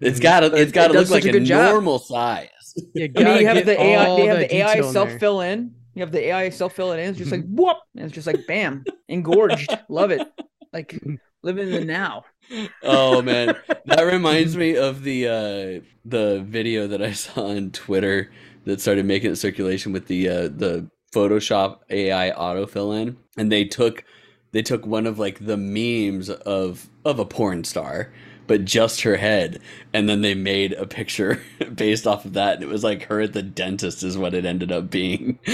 It's Mhm. got to It- it's got to it look like a a normal size. you I mean, you have the AI. They have the AI detail in there. self fill in. You have the AI self fill it in. It's just like whoop, and it's just like bam, engorged. Love it. Like living in the now. Oh man, that reminds me of the uh, the video that I saw on Twitter that started making it circulation with the uh, the Photoshop AI autofill in, and they took they took one of like the memes of of a porn star, but just her head, and then they made a picture based off of that, and it was like her at the dentist is what it ended up being.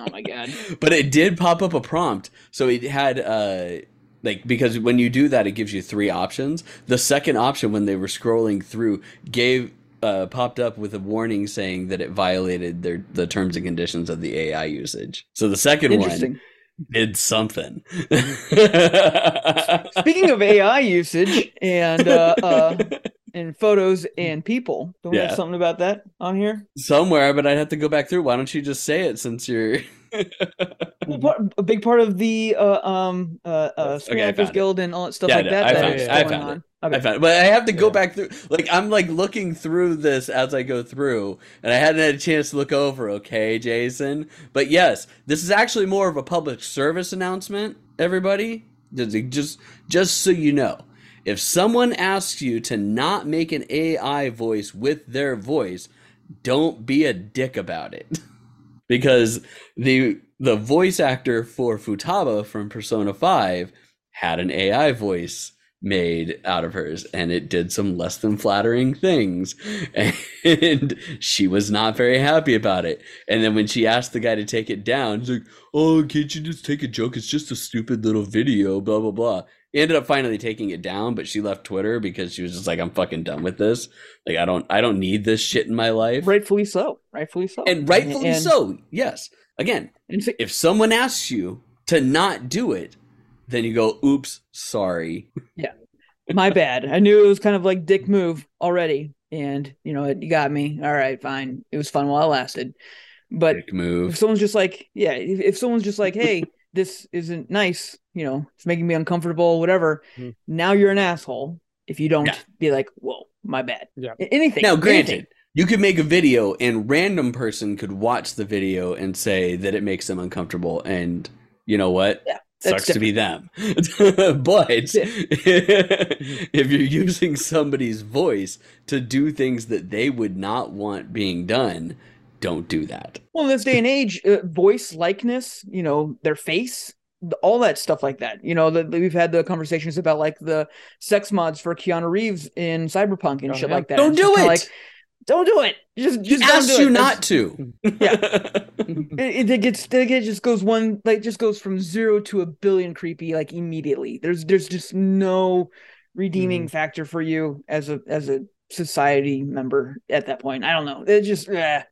Oh my god. but it did pop up a prompt so it had uh like because when you do that it gives you three options the second option when they were scrolling through gave uh, popped up with a warning saying that it violated their the terms and conditions of the AI usage. So the second one Interesting. Did something. Speaking of AI usage and uh, uh and photos and people, don't we Yeah. have something about that on here? somewhere, but I'd have to go back through. Why don't you just say it since you're Well, part, a big part of the uh, um uh, uh Screen found Actors it. Guild and all that stuff Yeah, like that. I that found is it. I going found on. I Okay. found, but I have to go Yeah. back through. Like I'm like looking through this as I go through, and I hadn't had a chance to look over. Okay, Jason. But yes, this is actually more of a public service announcement. Everybody, just just just so you know, if someone asks you to not make an AI voice with their voice, don't be a dick about it. because the the voice actor for Futaba from Persona 5 had an AI voice made out of hers and it did some less than flattering things. And she was not very happy about it. And then when she asked the guy to take it down he's like oh can't you just take a joke? It's just a stupid little video blah blah blah. He ended up finally taking it down but she left twitter because she was just like i'm fucking done with this. Like i don't i don't need this shit in my life. Rightfully so. Rightfully so. and rightfully and- so yes. Again and if someone asks you to not do it then you go oops sorry Yeah. my bad. I knew it was kind of like dick move already, and you know it you got me. All right, fine. It was fun while it lasted, but dick move if someone's just like, yeah, if, if someone's just like, hey, this isn't nice, you know, it's making me uncomfortable, whatever. Hmm. Now you're an asshole if you don't Yeah. be like, whoa, my bad. Yeah. Anything. Now, granted, anything. you could make a video and random person could watch the video and say that it makes them uncomfortable, and you know what? Yeah, that's Sucks to be them. but if you're using somebody's voice to do things that they would not want being done, don't do that. Well, in this day and age, uh, voice likeness, you know, their face, all that stuff like that. You know, that we've had the conversations about like the sex mods for Keanu Reeves in Cyberpunk and Oh, shit yeah. like that. Don't It's do it. Like, don't do it. Just, just don't asked do you it. not to. It, it gets, it just goes one, like, just goes from zero to a billion creepy, like immediately. There's, there's just no redeeming Mm-hmm. factor for you as a, as a society member at that point. I don't know. It just eh,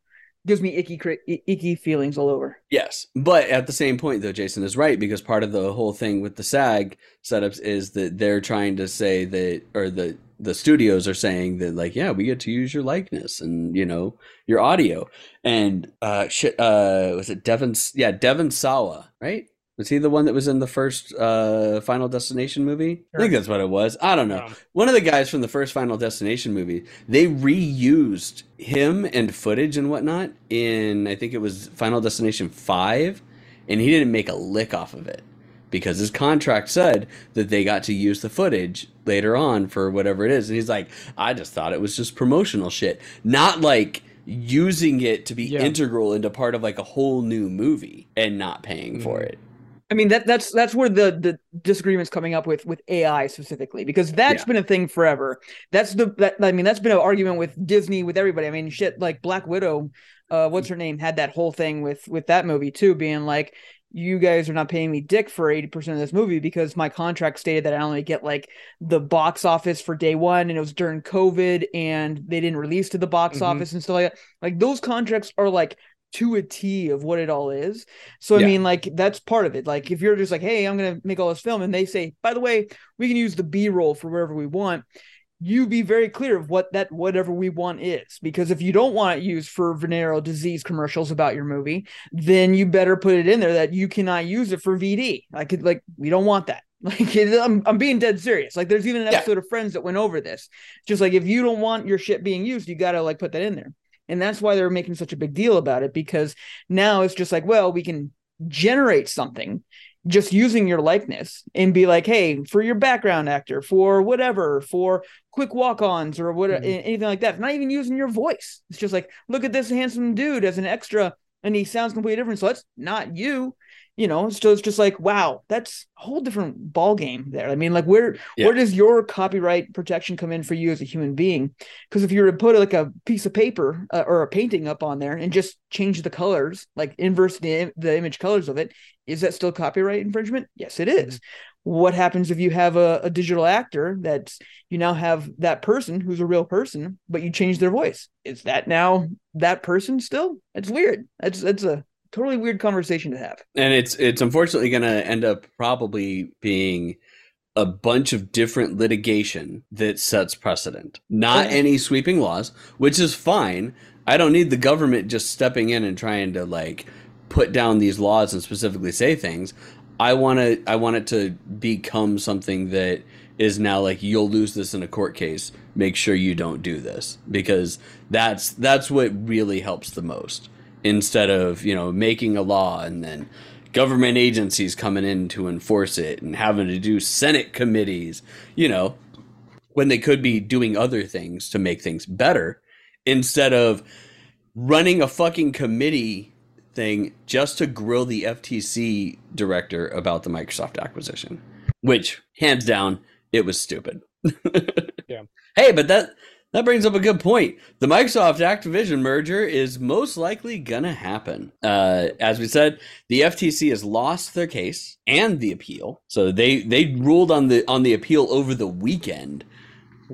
gives me icky, icky feelings all over. Yes, but at the same point, though, Jason is right because part of the whole thing with the SAG setups is that they're trying to say that, or the the studios are saying that, like, yeah, we get to use your likeness and you know your audio and uh, shit. Uh, was it Devon? Yeah, Devon Sawa, right? Was he the one that was in the first uh, Final Destination movie? I think that's what it was. I don't know Um, one of the guys from the first Final Destination movie, they reused him and footage and whatnot in I think it was Final Destination five, and he didn't make a lick off of it because his contract said that they got to use the footage later on for whatever it is, and he's like, I just thought it was just promotional shit, not like using it to be Yeah. integral into part of like a whole new movie and not paying for Mhm. it. I mean that that's that's where the the disagreements coming up with with AI specifically because that's Yeah. been a thing forever. That's the that I mean that's been an argument with Disney with everybody. I mean shit like Black Widow, uh, what's her name had that whole thing with with that movie too, being like you guys are not paying me dick for 80% of this movie because my contract stated that I only get like the box office for day one and it was during COVID and they didn't release to the box Mhm. office and stuff like that. Like those contracts are like to a T of what it all is. So I Yeah. mean, like that's part of it. Like if you're just like, hey, I'm gonna make all this film, and they say, by the way, we can use the B roll for wherever we want. You be very clear of what that whatever we want is, because if you don't want it used for venereal disease commercials about your movie, then you better put it in there that you cannot use it for VD. Like, it- like we don't want that. Like I'm, I'm being dead serious. Like there's even an Yeah. episode of Friends that went over this. Just like if you don't want your shit being used, you gotta like put that in there. And that's why they're making such a big deal about it because now it's just like, well, we can generate something just using your likeness and be like, hey, for your background actor, for whatever, for quick walk-ons or what Mhm. anything like that. Not even using your voice. It's just like, look at this handsome dude as an extra, and he sounds completely different. So that's not you. You know, so it's just like, wow, that's a whole different ball game there. I mean, like, where Yeah. where does your copyright protection come in for you as a human being? Because if you were to put like a piece of paper uh, or a painting up on there and just change the colors, like inverse the the image colors of it, is that still copyright infringement? Yes, it is. What happens if you have a, a digital actor that's you now have that person who's a real person, but you change their voice? Is that now that person still? It's weird. That's that's a totally weird conversation to have. and it's it's unfortunately going to end up probably being a bunch of different litigation that sets precedent not Okay. any sweeping laws which is fine i don't need the government just stepping in and trying to like put down these laws and specifically say things. I want to I want it to become something that is now like you'll lose this in a court case. Make sure you don't do this because that's that's what really helps the most. Instead of you know making a law and then government agencies coming in to enforce it and having to do Senate committees, you know, when they could be doing other things to make things better instead of running a fucking committee thing just to grill the FTC director about the Microsoft acquisition, which hands down it was stupid. Yeah. Hey, but that that brings up a good point. The Microsoft Activision merger is most likely gonna happen. Uh, as we said, the FTC has lost their case and the appeal, so they they ruled on the on the appeal over the weekend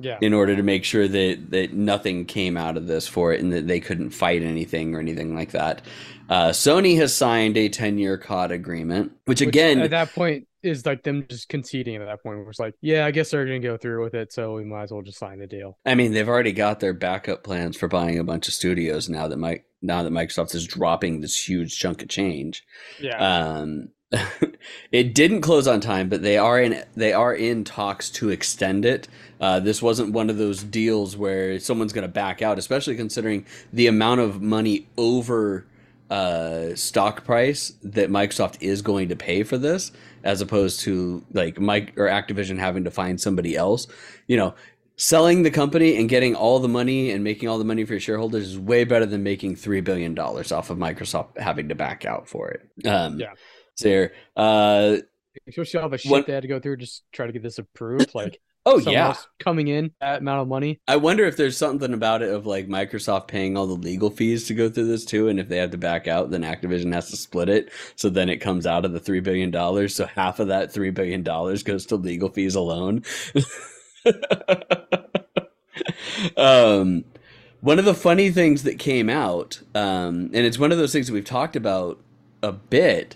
Yeah. in order to make sure that that nothing came out of this for it and that they couldn't fight anything or anything like that. Uh, Sony has signed a 10 year COD agreement, which, Which again, at that point is like them just conceding at that point. Where it's like, yeah, I guess they're gonna go through with it, so we might as well just sign the deal. I mean, they've already got their backup plans for buying a bunch of studios now that Mike now that Microsoft is dropping this huge chunk of change. Yeah. Um, it didn't close on time, but they are in they are in talks to extend it. Uh, this wasn't one of those deals where someone's going to back out, especially considering the amount of money over uh, stock price that Microsoft is going to pay for this, as opposed to like Mike or Activision having to find somebody else. You know, selling the company and getting all the money and making all the money for your shareholders is way better than making three billion dollars off of Microsoft having to back out for it. Um, Yeah. So. Uh, Especially all the shit What- they had to go through just try to get this approved. Like, oh yeah. coming in that amount of money. I wonder if there's something about it of like Microsoft paying all the legal fees to go through this too, and if they have to back out, then Activision has to split it. So then it comes out of the three billion dollars. So half of that three billion dollars goes to legal fees alone. um, one of the funny things that came out, um, and it's one of those things that we've talked about a bit,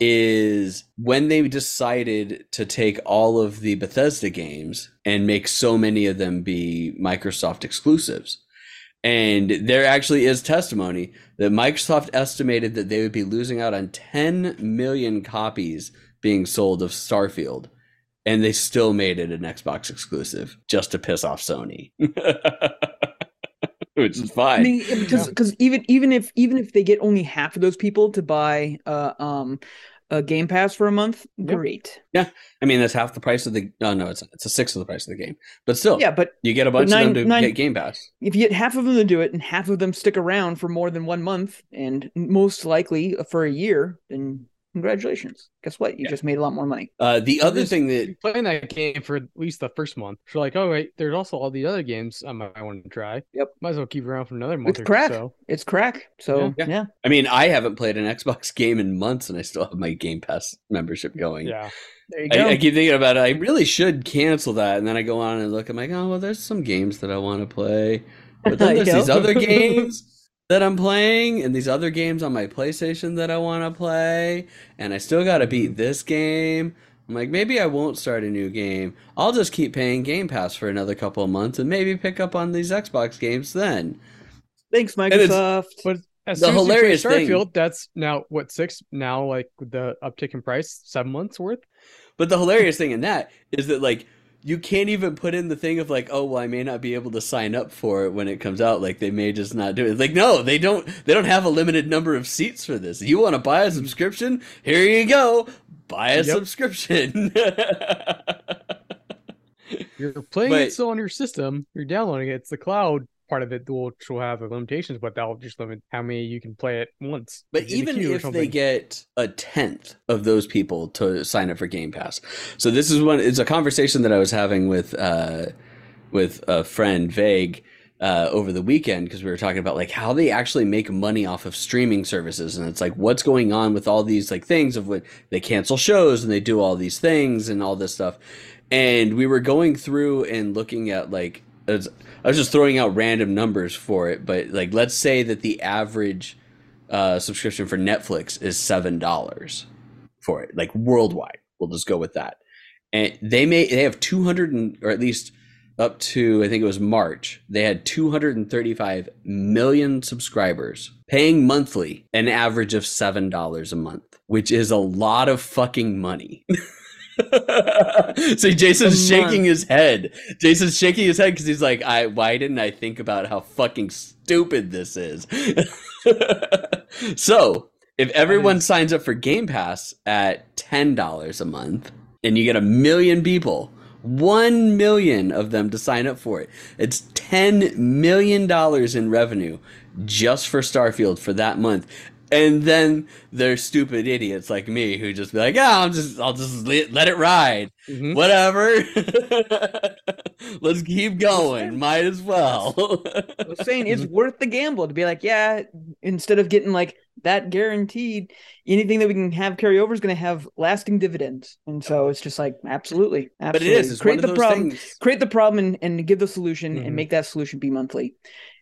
is when they decided to take all of the Bethesda games and make so many of them be Microsoft exclusives. And there actually is testimony that Microsoft estimated that they would be losing out on 10 million copies being sold of Starfield. And they still made it an Xbox exclusive just to piss off Sony. Which is I fine. mean, because because even even if even if they get only half of those people to buy uh um a Game Pass for a month, Yep. great. Yeah, I mean, that's half the price of the. Oh no, it's it's a sixth of the price of the game. But still, Yeah, but you get a bunch nine- of them to nine- get Game Pass. if you get half of them to do it and half of them stick around for more than one month and most likely for a year, then congratulations. Guess what? You Yeah. just made a lot more money. Uh, the other Just thing that playing that game for at least the first month. So like, oh wait, there's also all the other games I might want to try. Yep. Might as well keep around for another month It's or crack. so. It's crack. So Yeah. yeah. I mean, I haven't played an Xbox game in months, and I still have my Game Pass membership going. Yeah. There you go. I, I keep thinking about it. I really should cancel that, and then I go on and look. I'm like, oh well, there's some games that I want to play, but then there's these other games that I'm playing, and these other games on my PlayStation that I want to play, and I still got to beat this game. I'm like, maybe I won't start a new game. I'll just keep paying Game Pass for another couple of months, and maybe pick up on these Xbox games then. Thanks, Microsoft. But as The soon as you play hilarious thing- Starfield, that's now what six now like the uptick in price, seven months worth. But the hilarious thing in that is that like you can't even put in the thing of like, oh well, I may not be able to sign up for it when it comes out. Like they may just not do it. Like no, they don't. They don't have a limited number of seats for this. You want to buy a subscription? Here you go. Buy a Yep. subscription. You're playing But- it still on your system. You're downloading it. It's the cloud part of it which will have the limitations, but that'll just limit how many you can play it once. But even if they get a tenth of those people to sign up for Game Pass, so this is one. It's a conversation that I was having with uh, with a friend, Vague, uh, over the weekend because we were talking about like how they actually make money off of streaming services, and it's like what's going on with all these like things of what they cancel shows and they do all these things and all this stuff, and we were going through and looking at like. I was just throwing out random numbers for it, but like let's say that the average uh, subscription for Netflix is seven dollars for it, like worldwide. We'll just go with that. And they may they have two hundred and or at least up to I think it was March, they had 235 million subscribers paying monthly an average of $7 a month, which is a lot of fucking money. See, Jason's shaking his head. Jason's shaking his head because he's like, "I why didn't I think about how fucking stupid this is?" so, if everyone is- signs up for Game Pass at ten dollars a month, and you get a million people, one million of them to sign up for it, it's ten million dollars in revenue just for Starfield for that month. And then there's stupid idiots like me who just be like, "Yeah, I'll just, I'll just let, it ride, Mhm. whatever. Let's keep going. Might as well." I was saying it's worth the gamble to be like, yeah, instead of getting like that guaranteed, anything that we can have carry over is going to have lasting dividends. And so it's just like, absolutely, but it is. It's create the problem, things. create the problem, and, and give the solution, Mhm. and make that solution be monthly.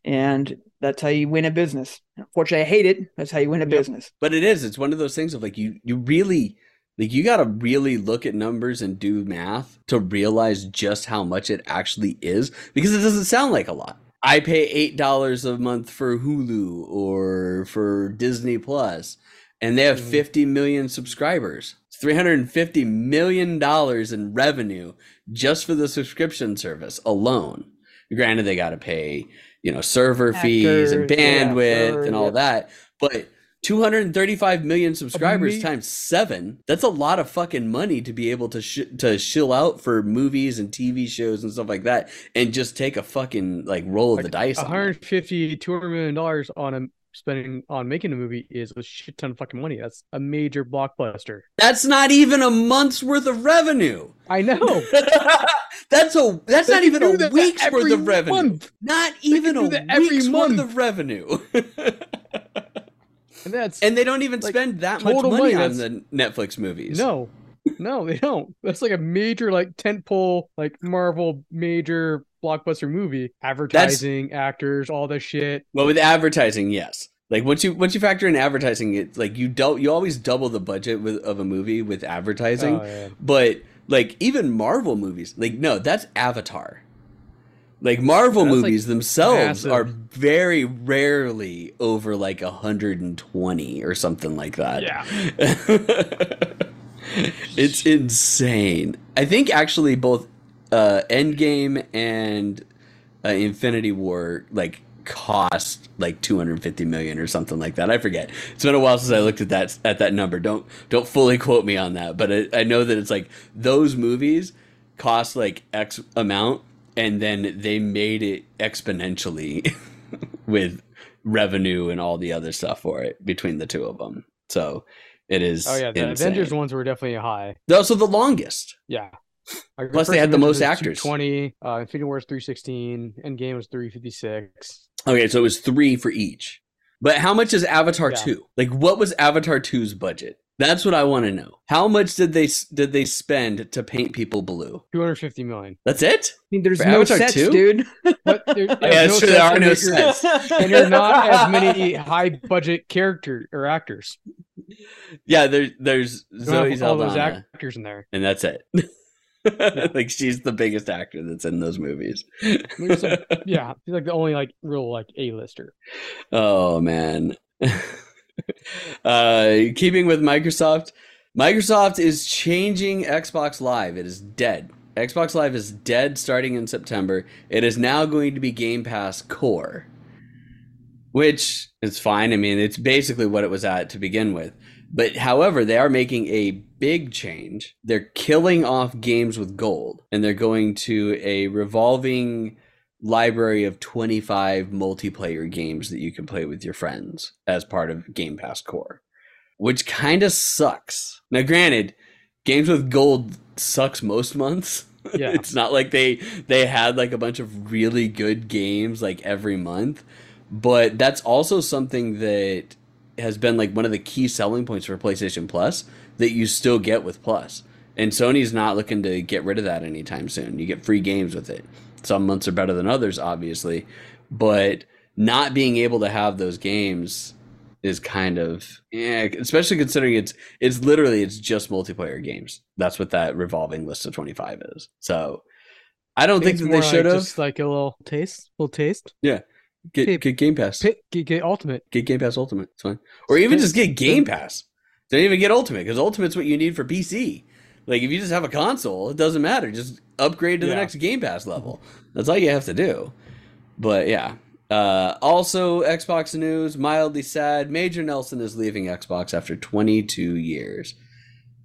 And that's how you win a business. Unfortunately, I hate it. That's how you win a business. But it is. It's one of those things of like you you really like you got to really look at numbers and do math to realize just how much it actually is because it doesn't sound like a lot. I pay eight dollars a month for Hulu or for Disney Plus, and they have Mhm. 50 million subscribers. It's 350 million dollars in revenue just for the subscription service alone. Granted, they got to pay you know server fees and Actors, yeah, bandwidth sure, and all yeah. that, but 235 million subscribers times seven that's a lot of fucking money to be able to sh- to shill out for movies and tv shows and stuff like that and just take a fucking like roll of the dice on 150 200 million dollars on a spending on making a movie is a shit ton of fucking money. That's a major blockbuster. that's not even a month's worth of revenue I know. that's a that's They not even a week's worth of revenue month. not even a week's worth month. of revenue And that's and they don't even Like, spend that much money money, on the netflix movies no. No, they don't. That's like a major like tentpole like Marvel major blockbuster movie. Advertising, actors, all this shit. Well, with advertising, yes. Like once you once you factor in advertising, it's like you don't you always double the budget with, of a movie with advertising. Oh, yeah. But like even Marvel movies, like no, that's Avatar. Like Marvel That's, like, movies themselves massive. are very rarely over like 120 or something like that. Yeah. it's insane. I think actually both uh Endgame and uh, Infinity War like cost like 250 million or something like that. I forget. It's been a while since I looked at that at that number. Don't don't fully quote me on that, but I, I know that it's like those movies cost like X amount and then they made it exponentially with revenue and all the other stuff for it between the two of them. So it is Oh yeah, the insane. Avengers ones were definitely high. They're the longest. Yeah. Like, Plus, they had the most actors. Twenty. Uh, Infinity War was three sixteen. Endgame was three fifty six. Okay, so it was three for each. But how much is Avatar Yeah. 2? Like what was Avatar 2's budget? That's what I want to know. How much did they did they spend to paint people blue? Two hundred fifty million. That's it? I mean, there's For no Avatar sets, 2? dude. But there, yeah, there's it's true, there are no you're- sets. and you're not as many high budget character or actors. Yeah, there, there's Zoe all those actors in there. and that's it. like she's the biggest actor that's in those movies. There's Yeah, she's like the only like real like A lister. Oh man. uh keeping with Microsoft, Microsoft is changing Xbox Live. It is dead. Xbox Live is dead starting in September. It is now going to be Game Pass Core. Which is fine. I mean, it's basically what it was at to begin with. But however, they are making a big change. They're killing off games with gold and they're going to a revolving library of 25 multiplayer games that you can play with your friends as part of Game Pass Core, which kind of sucks. Now, granted, games with gold sucks most months. Yeah. it's not like they they had like a bunch of really good games like every month, but that's also something that has been like one of the key selling points for PlayStation Plus that you still get with Plus. And Sony's not looking to get rid of that anytime soon. You get free games with it. Some months are better than others, obviously, but not being able to have those games is kind of yeah, especially considering it's it's literally it's just multiplayer games. That's what that revolving list of 25 is. So I don't think it's that they like should have. just like a little taste, little taste. Get, Hey, get Game Pass. Get, get ultimate. Get Game Pass Ultimate. It's fine. Or even just get Game Pass. Don't even get Ultimate because Ultimate's what you need for PC. Like if you just have a console, it doesn't matter. Just upgrade to the next Game Pass level. That's all you have to do. But yeah. Uh, also, Xbox news mildly sad. Major Nelson is leaving Xbox after 22 years.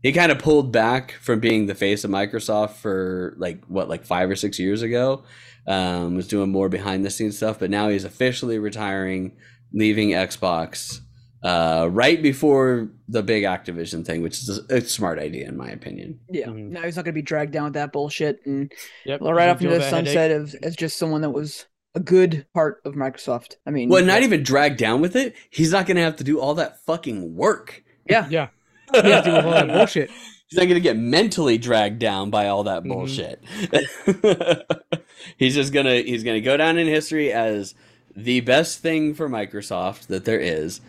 He kind of pulled back from being the face of Microsoft for like what, like five or six years ago. Um, was doing more behind the scenes stuff, but now he's officially retiring, leaving Xbox uh, right before the big Activision thing, which is a, a smart idea in my opinion. Yeah. Mhm. Now he's not gonna be dragged down with that bullshit and Yep. right off into the that sunset as, as just someone that was a good part of Microsoft. I mean, Well, not even dragged down with it. He's not going to have to do all that fucking work. yeah. Yeah. He has to deal with all that bullshit. He's not going to get mentally dragged down by all that Mhm. bullshit. he's just going to he's going to go down in history as the best thing for Microsoft that there is,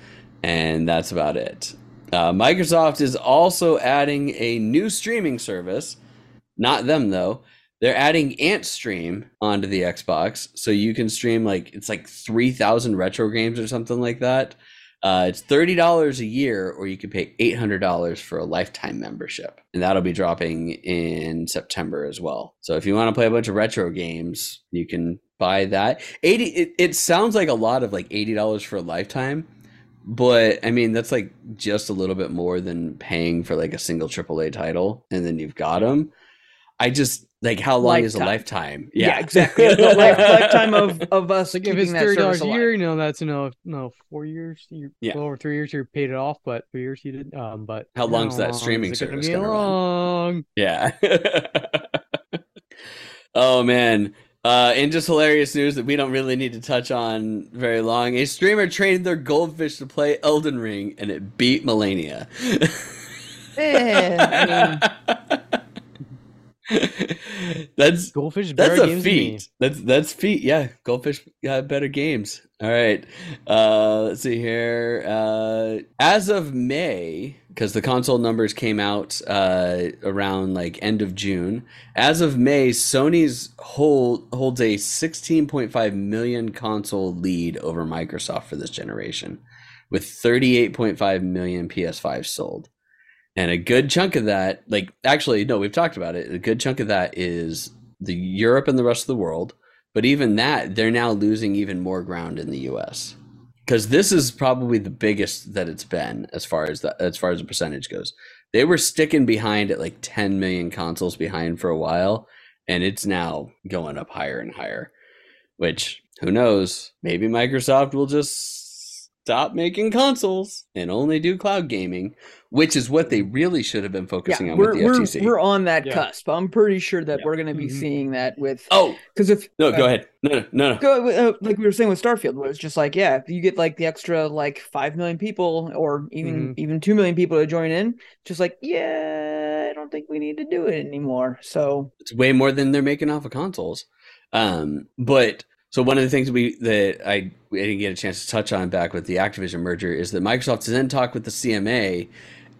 and that's about it. Uh, Microsoft is also adding a new streaming service. Not them though. They're adding AntStream onto the Xbox, so you can stream like it's like three thousand retro games or something like that. Uh, it's thirty dollars a year, or you can pay eight hundred dollars for a lifetime membership, and that'll be dropping in September as well. So if you want to play a bunch of retro games, you can buy that. Eighty. It, it sounds like a lot of like eighty dollars for a lifetime, but I mean that's like just a little bit more than paying for like a single AAA title, and then you've got them. I just like how long is a Lifetime. lifetime? yeah, exactly. The life, lifetime of of us Like if it's that thirty service dollars a alive. year, you know that's you know no four years. You Yeah. well, over three years you paid it off, but three years you didn't. Um, but How long's that long streaming is it service be gonna run? long? Yeah. oh man. Uh, and just hilarious news that we don't really need to touch on very long. A streamer trained their goldfish to play Elden Ring, and it beat Malenia. Eh, I that's Goldfish that's a games feat. That's that's feat. Yeah, goldfish got better games. All right. Uh, let's see here. Uh, as of May, because the console numbers came out uh, around like end of June. As of May, Sony's hold holds a 16.5 million console lead over Microsoft for this generation, with 38.5 million PS5 sold. And a good chunk of that, like actually, no, we've talked about it. A good chunk of that is the Europe and the rest of the world. But even that, they're now losing even more ground in the US. Because this is probably the biggest that it's been as far as the as far as the percentage goes. They were sticking behind at like 10 million consoles behind for a while, and it's now going up higher and higher. Which who knows? Maybe Microsoft will just stop making consoles and only do cloud gaming, which is what they really should have been focusing yeah, on we're with the we're, FTC. we're on that Yeah. cusp. I'm pretty sure that Yeah. we're going to be Mhm. seeing that with oh because if no, go uh, ahead. No, no, no, no. go uh, like we were saying with Starfield, where it's just like, yeah, if you get like the extra like five million people or even even two million people to join in, just like, yeah, I don't think we need to do it anymore. So it's way more than they're making off of consoles. Um, but so one of the things we that I didn't get a chance to touch on back with the Activision merger is that Microsoft is in talk with the CMA,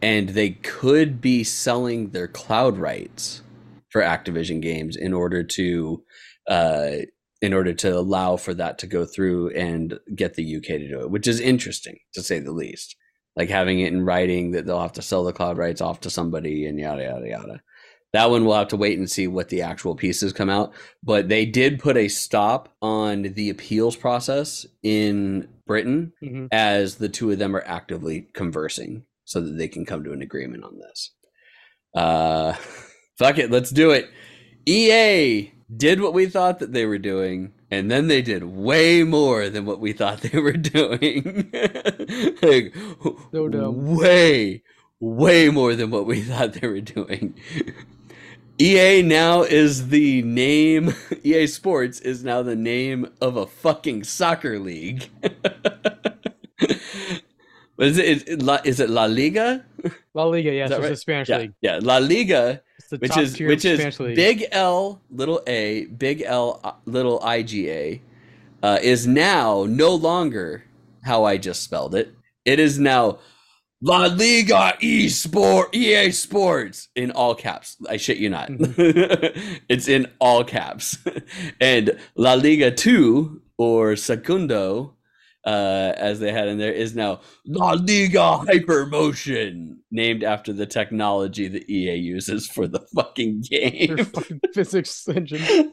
and they could be selling their cloud rights for Activision games in order to, uh, in order to allow for that to go through and get the UK to do it, which is interesting to say the least. Like having it in writing that they'll have to sell the cloud rights off to somebody and yada yada yada. That one we'll have to wait and see what the actual pieces come out. But they did put a stop on the appeals process in Britain Mhm. as the two of them are actively conversing so that they can come to an agreement on this. Uh, fuck it, let's do it. EA did what we thought that they were doing, and then they did way more than what we thought they were doing. like, So dumb. way, way more than what we thought they were doing. EA now is the name. EA Sports is now the name of a fucking soccer league. Is it? Is it La, is it La Liga? La Liga, yes, that it's right? a Spanish Yeah, league. yeah. La Liga, It's the which is which is Spanish league. big L little a big L uh, little IGA, uh, is now no longer how I just spelled it. It is now La Liga eSport EA Sports in all caps. I shit you not. it's in all caps. and La Liga 2 or Segundo uh, as they had in there is now La Liga Hypermotion, named after the technology that EA uses for the fucking game. Their fucking physics engine.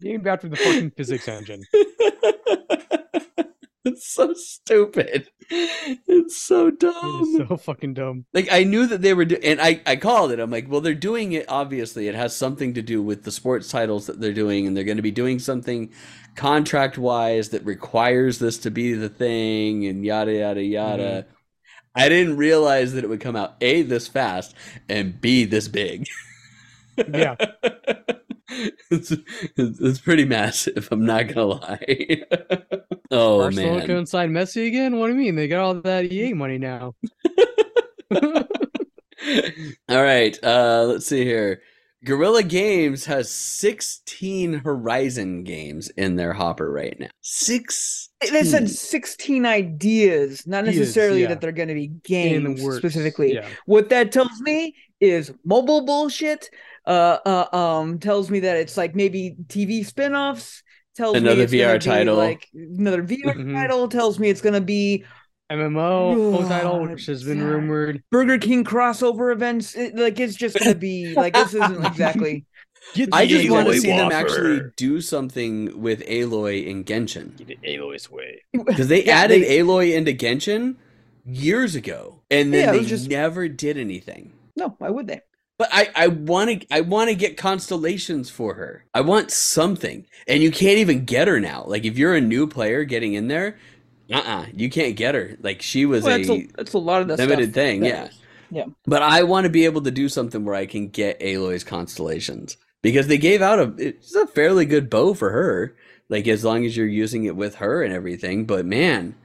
Named after the fucking physics engine. It's so stupid. It's so dumb. is so fucking dumb. like I knew that they were doing, and I I called it. I'm like, well, they're doing it. Obviously, it has something to do with the sports titles that they're doing, and they're going to be doing something contract wise that requires this to be the thing, and yada yada yada. Mm-hmm. I didn't realize that it would come out a this fast and b this big. Yeah. it's, it's it's pretty massive. I'm not gonna lie. oh Barcelona man. couldn't sign Messi again? What do you mean? They got all that EA money now. All right, uh, let's see here. Guerrilla Games has 16 Horizon games in their hopper right now. Six. They said 16 ideas, not Ideas, necessarily yeah. that they're going to be games specifically. Yeah. What that tells me is mobile bullshit. Uh, uh, um, tells me that it's like maybe TV spin-offs. Tells Another me it's gonna VR be, title. like another VR Mhm. title. Tells me it's gonna be MMO full title, which has been God. rumored. Burger King crossover events. It- like it's just gonna be like this isn't exactly. I just want to Aloy see them actually do something with Aloy in Genshin. Get Aloy's way. Because they Yeah, added they- Aloy into Genshin years ago, and then Yeah, they just- never did anything. No, why would they? But I, I want to I want to get constellations for her. I want something, and you can't even get her now. Like if you're a new player getting in there, uh uh you can't get her. Like she was Well, a, that's, a, that's a lot of the limited thing, that- yeah. But I want to be able to do something where I can get Aloy's constellations because they gave out a it's a fairly good bow for her. Like as long as you're using it with her and everything. But man,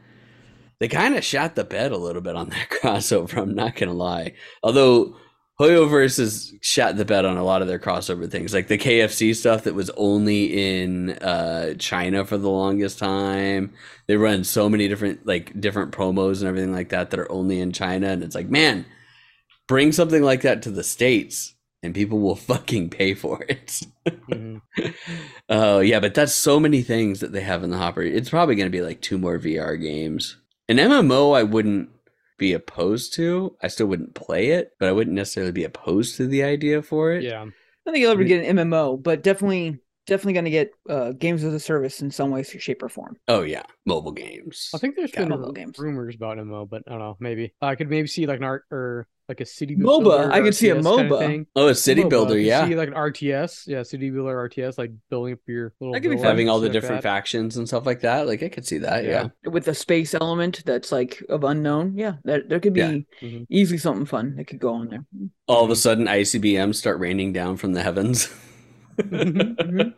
they kind of shot the bed a little bit on that crossover. I'm not gonna lie. Although Hoyoverse has shot the bed on a lot of their crossover things, like the KFC stuff that was only in uh, China for the longest time. They run so many different like different promos and everything like that that are only in China, and it's like, man, bring something like that to the states, and people will fucking pay for it. Mhm. Oh yeah, but that's so many things that they have in the hopper. It's probably going to be like two more VR games. An MMO, I wouldn't be opposed to. I still wouldn't play it, but I wouldn't necessarily be opposed to the idea for it. Yeah. I think you'll ever get an MMO, but definitely, definitely going to get uh, games as a service in some way, shape, or form. Oh yeah, mobile games. I think there's Got been mobile games. rumors about MMO, but I don't know. Maybe I could maybe see like an art or like a city MOBA, I could see a RTS kinda MOBA. oh, a city MOBA, builder, you yeah. See like an RTS, yeah, city builder RTS, like building up your little. That could be. Having all the shit like different that. factions and stuff like that. Like I could see that. Yeah. Yeah. With the space element that's like of unknown, yeah, there, there could be Yeah. Mhm. easily something fun that could go on there. All of a sudden, ICBMs start raining down from the heavens. Mhm,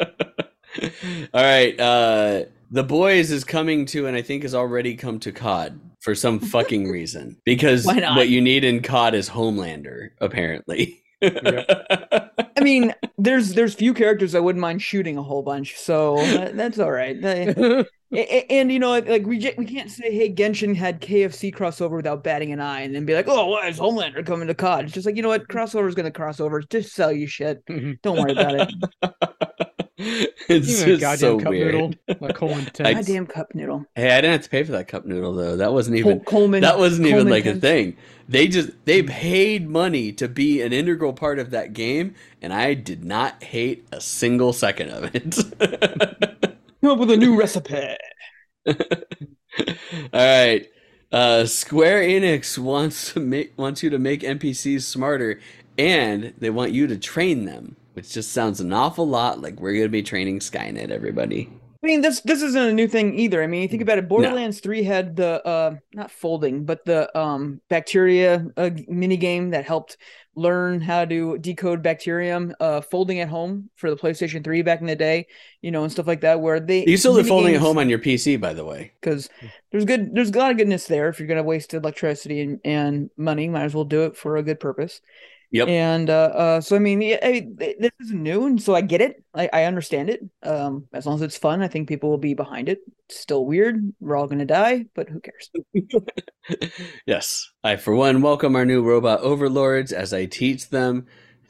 All right, uh, the boys is coming to, and I think has already come to COD for some fucking reason because what you need in COD is Homelander, apparently. I mean, there's there's few characters I wouldn't mind shooting a whole bunch, so that, that's all right. A- a- And you know, like, we j- we can't say, "Hey, Genshin had KFC crossover" without batting an eye, and then be like, "Oh, why is Homelander coming to COD?" It's just like you know what, crossover is gonna crossover. Just sell you shit. Don't worry about it. it's Even just goddamn so cup weird. noodle, like Coleman I- Tense. Goddamn cup noodle. Hey, I didn't have to pay for that cup noodle though. That wasn't even Col- Coleman. that wasn't even Coleman like a thing. They just they paid money to be an integral part of that game, and I did not hate a single second of it. Come up with a new recipe. All right. Uh, Square Enix wants to make wants you to make NPCs smarter, and they want you to train them, which just sounds an awful lot like we're gonna be training Skynet. Everybody. I mean, this this isn't a new thing either. I mean, you think about it. Borderlands Three had the uh, not folding, but the um bacteria uh, mini game that helped learn how to decode bacterium. Uh, folding at home for the PlayStation Three back in the day, you know, and stuff like that. Where they You still do folding at home on your PC, by the way. because there's good there's a lot of goodness there. If you're gonna waste electricity and, and money, might as well do it for a good purpose. Yep. And uh, uh, so I mean, yeah, I mean, this is new, and so I get it. I, I understand it. Um, as long as it's fun, I think people will be behind it. It's still weird. We're all gonna die, but who cares? yes. I, for one, welcome our new robot overlords as I teach them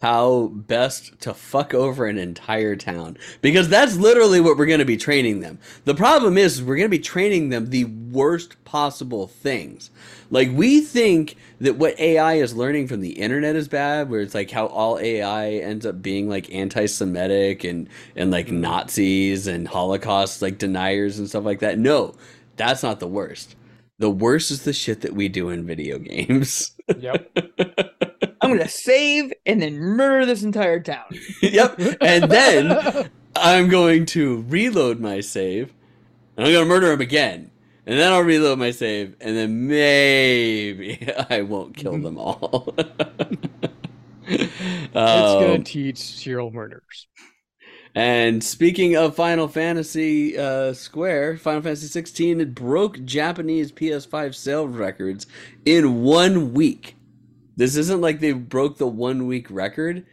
how best to fuck over an entire town. Because that's literally what we're going to be training them. The problem is, we're going to be training them the worst possible things. Like, we think that what AI is learning from the internet is bad, where it's like how all AI ends up being like anti Semitic and, and like Nazis and Holocaust like deniers and stuff like that. No, that's not the worst. The worst is the shit that we do in video games. Yep. I'm gonna save and then murder this entire town. yep. And then I'm going to reload my save, and I'm going to murder him again. And then I'll reload my save, and then maybe I won't kill them all. it's gonna Um, teach serial murderers. and speaking of Final Fantasy uh, Square, Final Fantasy 16 it broke Japanese PS5 sales records in one week. This isn't like they broke the one week record.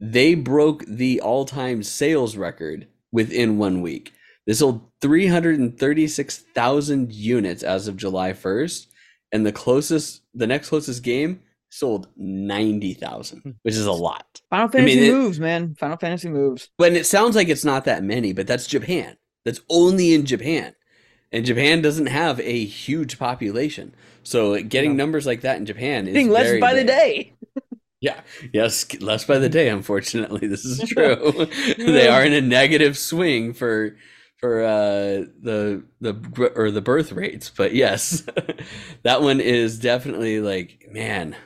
They broke the all time sales record within one week. They sold 336,000 units as of July 1st. And the closest, the next closest game sold 90,000, hmm. which is a lot. Final I mean, Fantasy it- moves, man. Final Fantasy moves. But it sounds like it's not that many, but that's Japan. That's only in Japan. And Japan doesn't have a huge population. So getting No. numbers like that in Japan is Being less by the day. Yeah. Yes, less by the day, unfortunately. This is true. they are in a negative swing for for uh the the or the birth rates, but yes. that one is definitely like, man,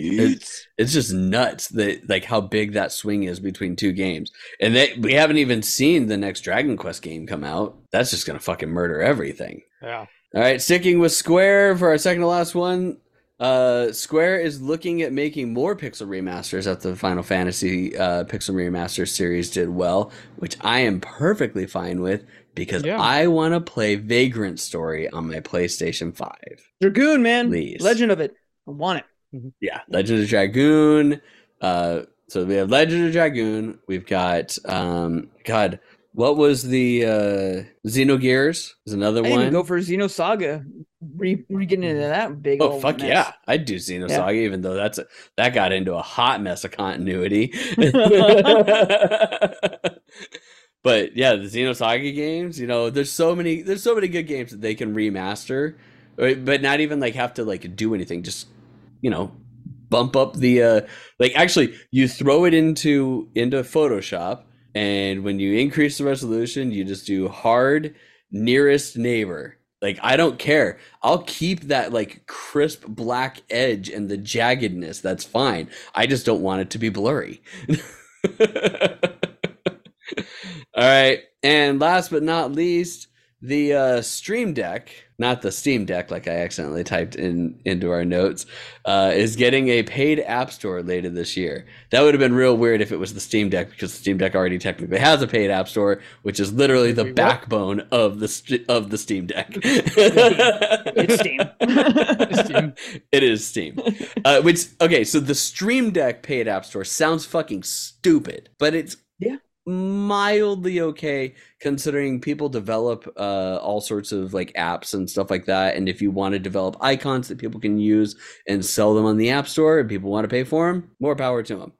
it's it's just nuts that like how big that swing is between two games. And they we haven't even seen the next Dragon Quest game come out. That's just gonna fucking murder everything. Yeah. All right, sticking with Square for our second to last one. Uh, Square is looking at making more pixel remasters after the Final Fantasy uh, pixel remaster series did well, which I am perfectly fine with because Yeah. I want to play Vagrant Story on my PlayStation 5. Dragoon, man. Please. Legend of it. I want it. Yeah, Legend of Dragoon. Uh, so we have Legend of Dragoon. We've got um, God. What was the uh, Xenogears? Is another I one. go for Xenosaga. Re, re getting into that big. Oh fuck mess. yeah! I'd do Xenosaga, even though that's a, that got into a hot mess of continuity. but yeah, the Xenosaga games, you know, there's so many, there's so many good games that they can remaster, but not even like have to like do anything. Just you know, bump up the uh, like actually you throw it into into Photoshop, and when you increase the resolution, you just do hard nearest neighbor. Like I don't care. I'll keep that like crisp black edge and the jaggedness. That's fine. I just don't want it to be blurry. All right. And last but not least, the uh, Stream Deck, not the Steam Deck, like I accidentally typed in into our notes, uh, is getting a paid app store later this year. That would have been real weird if it was the Steam Deck, because the Steam Deck already technically has a paid app store, which is literally the Wait, what? backbone of the of the Steam Deck. It's Steam. Steam. it is Steam. Uh, which okay, so the Stream Deck paid app store sounds fucking stupid, but it's Yeah. Mildly okay considering people develop uh, all sorts of like apps and stuff like that. And if you want to develop icons that people can use and sell them on the app store, and people want to pay for them, more power to them.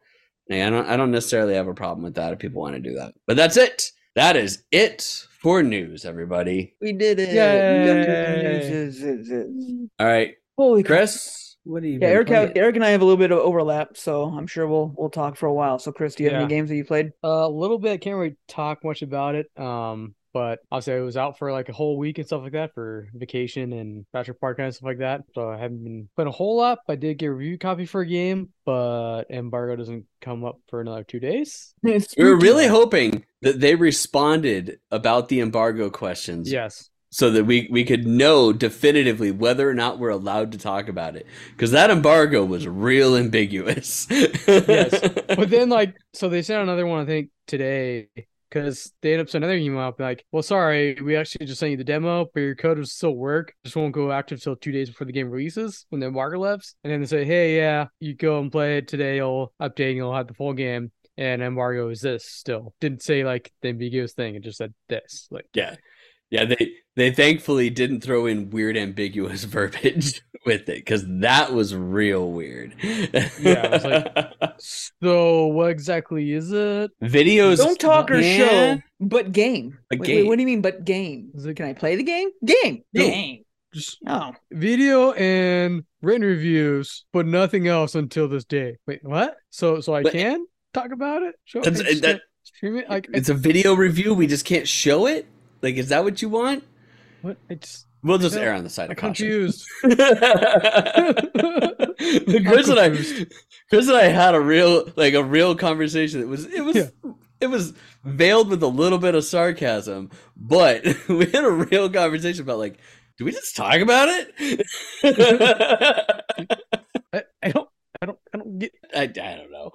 And I don't, I don't necessarily have a problem with that if people want to do that. But that's it. That is it for news, everybody. we did it. Yay. All right, Holy crap. Chris, what do you? Yeah, Eric, Eric and I have a little bit of overlap, so I'm sure we'll we'll talk for a while. So, Chris, do you have Yeah. any games that you played? a little bit. Can't really talk much about it. Um, but obviously I was out for like a whole week and stuff like that for vacation and bachelor park and stuff like that. So I haven't been playing a whole lot. I did get a review copy for a game, but embargo doesn't come up for another two days. We were really hoping that they responded about the embargo questions Yes. So that we, we could know definitively whether or not we're allowed to talk about it. Because that embargo was real ambiguous. Yes. But then like so they sent another one I think today because they end up sending another email like, "Well, sorry, we actually just sent you the demo, but your code will still work. Just won't go active until two days before the game releases when the embargo lifts." And then they say, "Hey, yeah, you go and play it today. You'll update. And you'll have the full game." And embargo is this still didn't say like the ambiguous thing. It just said this. Like, Yeah. Yeah, they they thankfully didn't throw in weird ambiguous verbiage with it because that was real weird. Yeah, it was like- so what exactly is it? videos. Don't talk or show, but game. A Wait, game. wait, what do you mean, but game? Is it Can I play the game? Game. No. Game. just Oh, video and written reviews, but nothing else until this day. Wait, what? So so I But- can talk about it? Show That's- I just uh, that- stream it? Like It's a video review. We just can't show it. Like, is that what you want? what? It's We'll just err on the side I'm of caution. confused. Chris and I. Chris and I had a real, like a real conversation. It was, it was, Yeah. it was veiled with a little bit of sarcasm, but we had a real conversation about like, do we just talk about it? I, I don't I don't I don't get I, I don't know.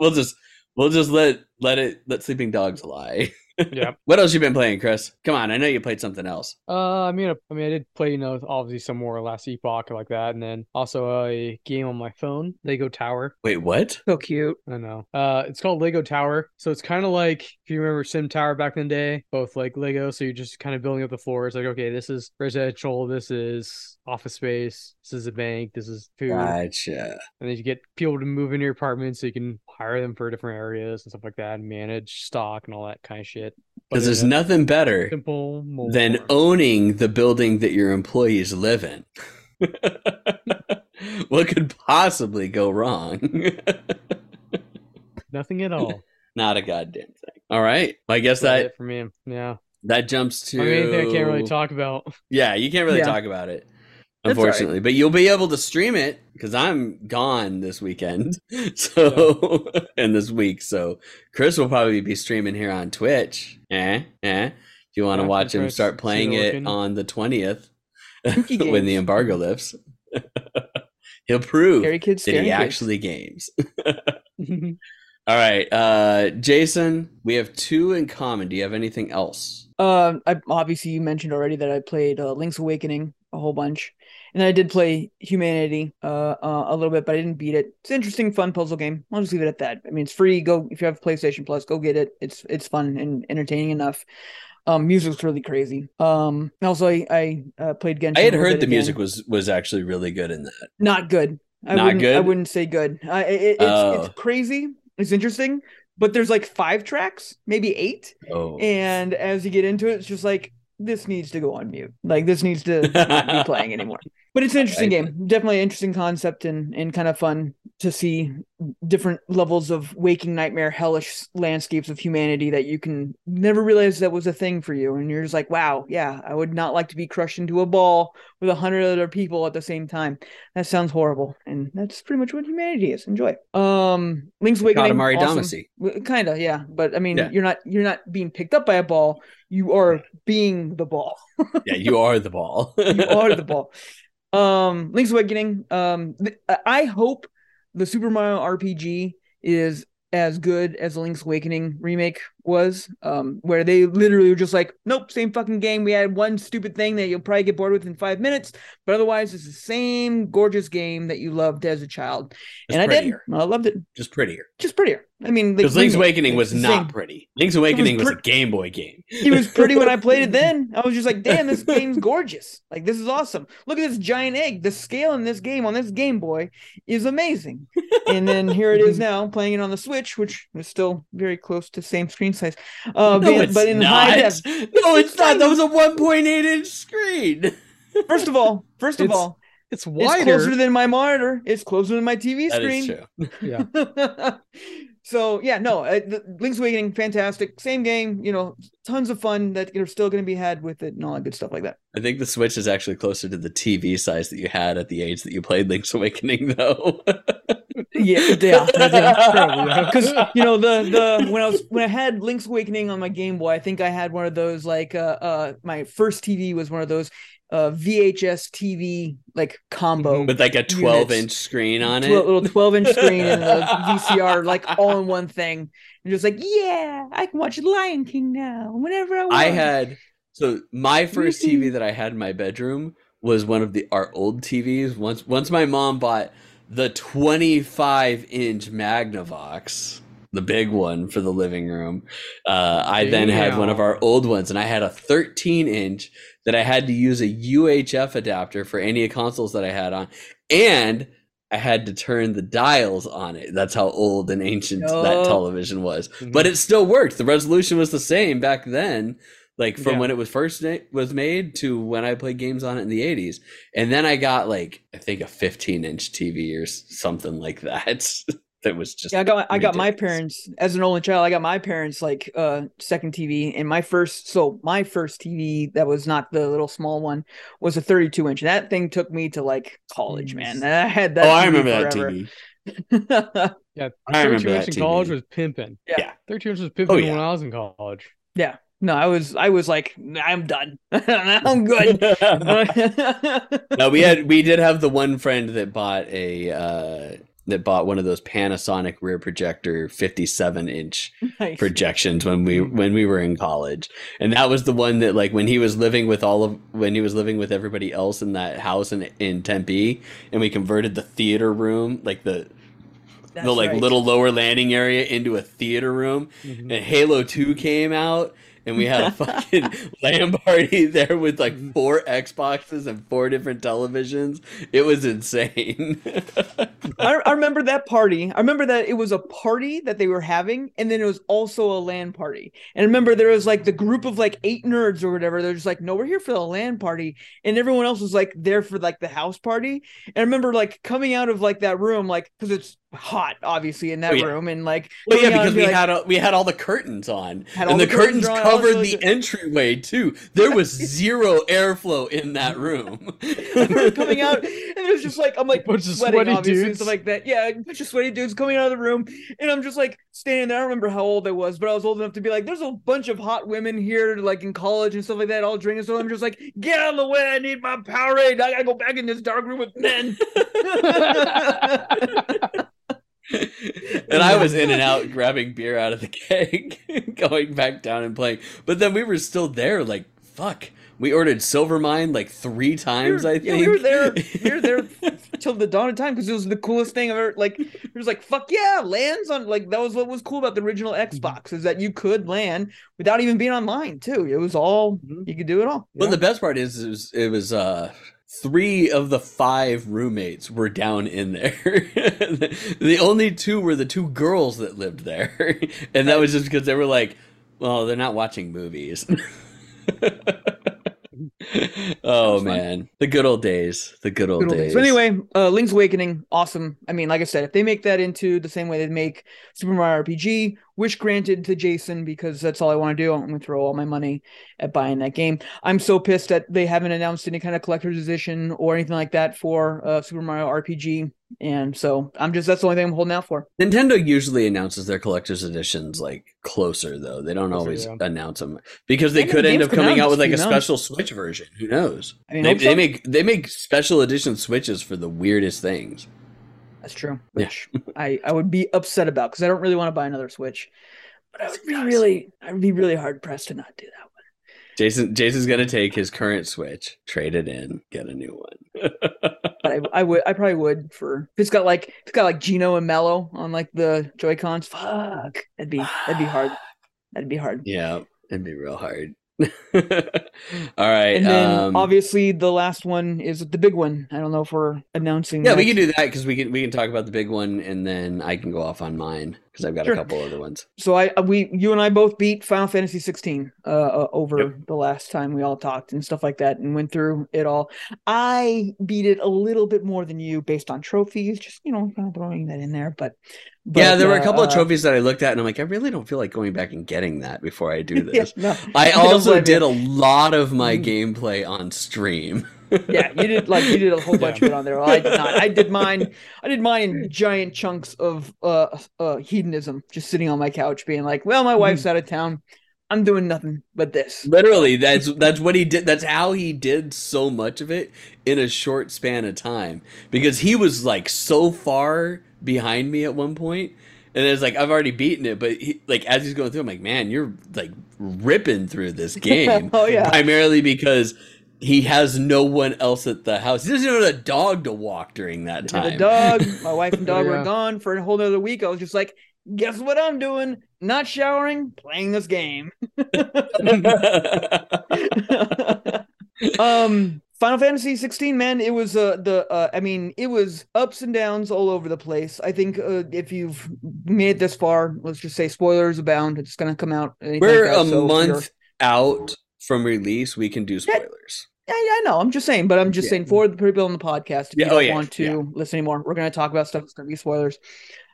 we'll just, we'll just let let it let sleeping dogs lie. Yeah. What else you been playing, Chris? Come on, I know you played something else. Uh, I mean, I mean, I did play, you know, obviously some more Last Epoch like that, and then also a game on my phone, Lego Tower. Wait, what? so cute. I know. Uh, it's called Lego Tower. So it's kind of like if you remember Sim Tower back in the day, both like Lego. So you're just kind of building up the floors. Like, okay, this is residential. This is office space. This is a bank. This is food. Gotcha. And then you get people to move into your apartment so you can hire them for different areas and stuff like that, and manage stock and all that kind of shit. Because there's nothing better simple mold than owning the building that your employees live in. what could possibly go wrong? nothing at all. Not a goddamn thing. All right. I guess That's that it for me. Yeah. that jumps to I mean, anything I can't really talk about. Yeah, you can't really Yeah. talk about it. All right. Unfortunately, but you'll be able to stream it because I'm gone this weekend. So and this week, so Chris will probably be streaming here on Twitch. Eh, eh. If you want to Yeah, watch him start playing it looking. on the twentieth when the embargo lifts, he'll prove Scary kids, that he kids. actually games. All right, uh, Jason, we have two in common. Do you have anything else? Um, I obviously you mentioned already that I played uh, Link's Awakening a whole bunch, and I did play Humanity uh, uh a little bit, but I didn't beat it. It's an interesting, fun puzzle game. I'll just leave it at that. I mean, it's free. Go if you have PlayStation Plus, go get it. It's it's fun and entertaining enough. Um, music's really crazy. Um, also I I uh, played Genshin. I had heard the again. music was was actually really good in that. not good. I Not wouldn't, I wouldn't say good. I, it, it's Oh. it's crazy. It's interesting, but there's like five tracks, maybe eight. Oh, And as you get into it, it's just like this needs to go on mute. Like this needs to not be playing anymore. But it's an interesting Right. game. Definitely an interesting concept and and kind of fun to see different levels of waking nightmare hellish landscapes of humanity that you can never realize that was a thing for you and you're just like wow yeah i would not like to be crushed into a ball with a hundred other people at the same time that sounds horrible and that's pretty much what humanity is enjoy um link's awakening Katamari awesome. Kind of yeah but i mean Yeah. you're not you're not being picked up by a ball you are being the ball Yeah, you are the ball. you are the ball. Um, Link's Awakening. Um, th- I hope the Super Mario RPG is as good as the Link's Awakening remake was. Um, where they literally were just like, nope, same fucking game. We had one stupid thing that you'll probably get bored with in five minutes, but otherwise, it's the same gorgeous game that you loved as a child. Just and I prettier. did. I loved it. Just prettier. Just prettier. I mean, Because Link's Awakening was not pretty. Link's Awakening was, pre- a Game Boy game. It was pretty when I played it then. I was just like, damn, this game's gorgeous. Like, this is awesome. Look at this giant egg. The scale in this game on this Game Boy is amazing. And then here it is now playing it on the Switch, which is still very close to same screen size. Uh, no, but, it's but in not. high def. No, it's not. That was a 1.8 inch screen. First of all, first of It's all, It's wider. it's closer than my monitor. It's closer than my TV That screen. is true. yeah. so yeah, no, uh, the Link's Awakening, fantastic, same game. You know, tons of fun that you're still going to be had with it and all that good stuff like that. I think the Switch is actually closer to the TV size that you had at the age that you played Link's Awakening, though. Yeah, yeah, yeah. Yeah. Because you know the the when I was when I had Link's Awakening on my Game Boy, I think I had one of those like uh uh my first TV was one of those uh, VHS TV like combo. with like a 12 Units. inch screen on it. little 12 inch screen and the VCR like all in one thing. And just like, yeah, I can watch Lion King now whenever I want. I had so my first. TV that I had in my bedroom was one of the our old TVs. Once once my mom bought the 25 inch Magnavox, the big one for the living room. Uh, I then had one of our old ones, and I had a 13 inch that I had to use a UHF adapter for any consoles that I had on, and I had to turn the dials on it. That's how old and ancient Oh. that television was. Mhm. But it still worked. The resolution was the same back then, like from Yeah. when it was first was made to when I played games on it in the 80s. And then I got like I think a 15 inch TV or something like that. that was just Yeah, I got my, I got my parents as an only child. I got my parents like uh second TV, and my first so my first TV that was not the little small one was a 32 inch. And that thing took me to like college, man. Jeez. I had that. Oh, I TV remember that forever. TV. Yeah, I remember 32 inch that in college was pimping. Yeah. Yeah. 32 inch was pimping Oh, yeah. when I was in college. yeah, no, I was I was like I'm done. I'm good. no, we had we did have the one friend that bought a uh that bought one of those Panasonic rear projector 57 inch Nice. projections when we when we were in college and that was the one that like when he was living with all of when he was living with everybody else in that house in in Tempe and we converted the theater room like the That's the like right. little lower landing area into a theater room Mhm. and Halo 2 came out and we had a fucking LAN party there with like four Xboxes and four different televisions. It was insane. I, I remember that party. I remember that it was a party that they were having, and then it was also a LAN party. And I remember there was like the group of like eight nerds or whatever. They're just like, no, we're here for the LAN party, and everyone else was like there for like the house party. And I remember like coming out of like that room, like because it's hot, obviously in that Oh, yeah. room, and like well, yeah, coming out because we like, had a, we had all the curtains on, Had and the, the curtains curtains covered the the- entryway too. There was zero airflow in that room. I remember coming out, and it was just like I'm like Bunch of sweating, sweaty obviously, and dudes. stuff like that. Yeah, a bunch of sweaty dudes coming out of the room, and I'm just like standing there. I don't remember how old I was, but I was old enough to be like, "There's a bunch of hot women here, like in college and stuff like that, all drinking." So I'm just like, "Get out of the way! I need my Powerade. I gotta go back in this dark room with men." and I was in and out grabbing beer out of the keg, going back down and playing. But then we were still there, like fuck. We ordered Silvermine like three We times. were- I yeah, think we were there. We were there till the dawn of time because it was the coolest thing I've ever. Like, it was like, "Fuck yeah!" Lands on like that was what was cool about the original Mm-hmm. Xbox is that you could LAN without even being online too. It was all Mhm. you could do it all. Well, the best part is, it was, it was uh, three of the five roommates were down in there. the only two were the two girls that lived there, and that was just because they were like, well, they're not watching movies. oh fun. man, the good old days. The good old Good old days. days. So anyway, uh, Link's Awakening, awesome. I mean, like I said, if they make that into the same way they make Super Mario RPG, wish granted to Jason because that's all I want to do. I'm gonna throw all my money at buying that game. I'm so pissed that they haven't announced any kind of collector's edition or anything like that for uh, Super Mario RPG, and so I'm just that's the only thing I'm holding out for. Nintendo usually announces their collector's editions like closer though. They don't Closer, always yeah. announce them because they could the end up coming out with like a to announced. special Switch version. Who knows? I mean, They, they make they make special edition Switches for the weirdest things. That's true. Yeah. I I would be upset about because I don't really want to buy another Switch, but I would be really I would be really hard pressed to not do that one. Jason Jason's gonna take his current Switch, trade it in, get a new one. But I, I would I probably would for if it's got like if it's got like Geno and Mallow on like the Joy Cons. Fuck, that'd be that'd be hard. That'd be hard. yeah, it'd be real hard. All right. And then um, obviously the last one is the big one. I don't know if we're announcing. yeah, that. we can do that because we can we can talk about the big one and then I can go off on mine because I've got Sure. a couple other ones. So I we you and I both beat Final Fantasy 16 uh, uh over Yep. the last time we all talked and stuff like that and went through it all. I beat it a little bit more than you based on trophies, just you know, kind of throwing that in there. But, but yeah, there were a uh, couple of uh, trophies that I looked at and I'm like, I really don't feel like going back and getting that before I do yeah, this. no, I also blame did a lot of my Mm. gameplay on stream. Yeah, you did like you did a whole bunch Yeah. of it on there. Well, I did not. I did mine. I did mine in giant chunks of uh uh hedonism, just sitting on my couch, being like, "Well, my wife's out of town. I'm doing nothing but this. Literally, that's that's what he did. That's how he did so much of it in a short span of time. Because he was like so far behind me at one point, and it's like I've already beaten it. But he, like as he's going through, I'm like, man, you're like ripping through this game. oh yeah. Primarily because he has no one else at the house. He doesn't even have a dog to walk during that I time. a dog. My wife and dog Yeah. were gone for a whole other week. I was just like, guess what I'm doing? Not showering, playing this game. um Final Fantasy 16 man it was uh the uh I mean it was ups and downs all over the place I think uh, if you've made it this far let's just say spoilers abound it's going to come out We're like that, a so month out from release. We can do spoilers. Yeah, yeah, I know. I'm just saying, but I'm just Yeah. saying for the people on the podcast, if Yeah, you oh, don't yeah, want to listen anymore, we're going to talk about stuff that's going to be spoilers.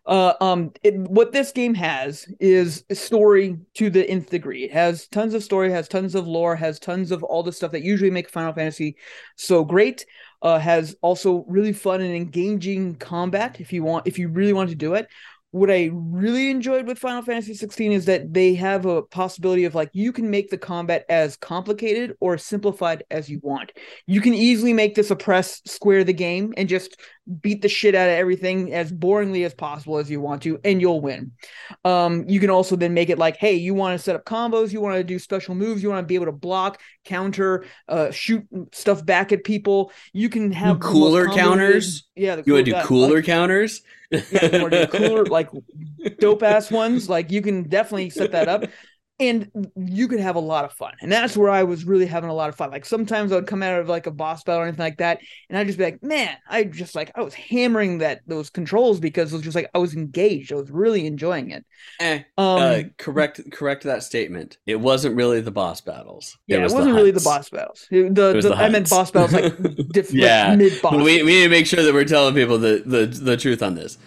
Uh, um, it, what this game has is a story to the nth degree. It has tons of story, has tons of lore, has tons of all the stuff that usually make Final Fantasy so great. Uh, has also really fun and engaging combat. If you want, if you really want to do it, what I really enjoyed with Final Fantasy 16 is that they have a possibility of like you can make the combat as complicated or simplified as you want. You can easily make this a press square the game and just beat the shit out of everything as boringly as possible as you want to, and you'll win. Um, you can also then make it like, hey, you want to set up combos, you want to do special moves, you want to be able to block, counter, uh, shoot stuff back at people. You can have cooler counters? Yeah, the You want to do cooler like- counters? yeah, do cooler, like dope ass ones. Like you can definitely set that up. And you could have a lot of fun. And that's where I was really having a lot of fun. Like sometimes I would come out of like a boss battle or anything like that, and I'd just be like, man, I just like I was hammering that those controls because it was just like I was engaged. I was really enjoying it. Eh, Um uh, correct, correct that statement. It wasn't really the boss battles. yeah, it, was wasn't really the boss battles. It- the, It the, the I meant boss battles like diff- Yeah. like mid boss. We, we need to make sure that we're telling people the, the, the truth on this.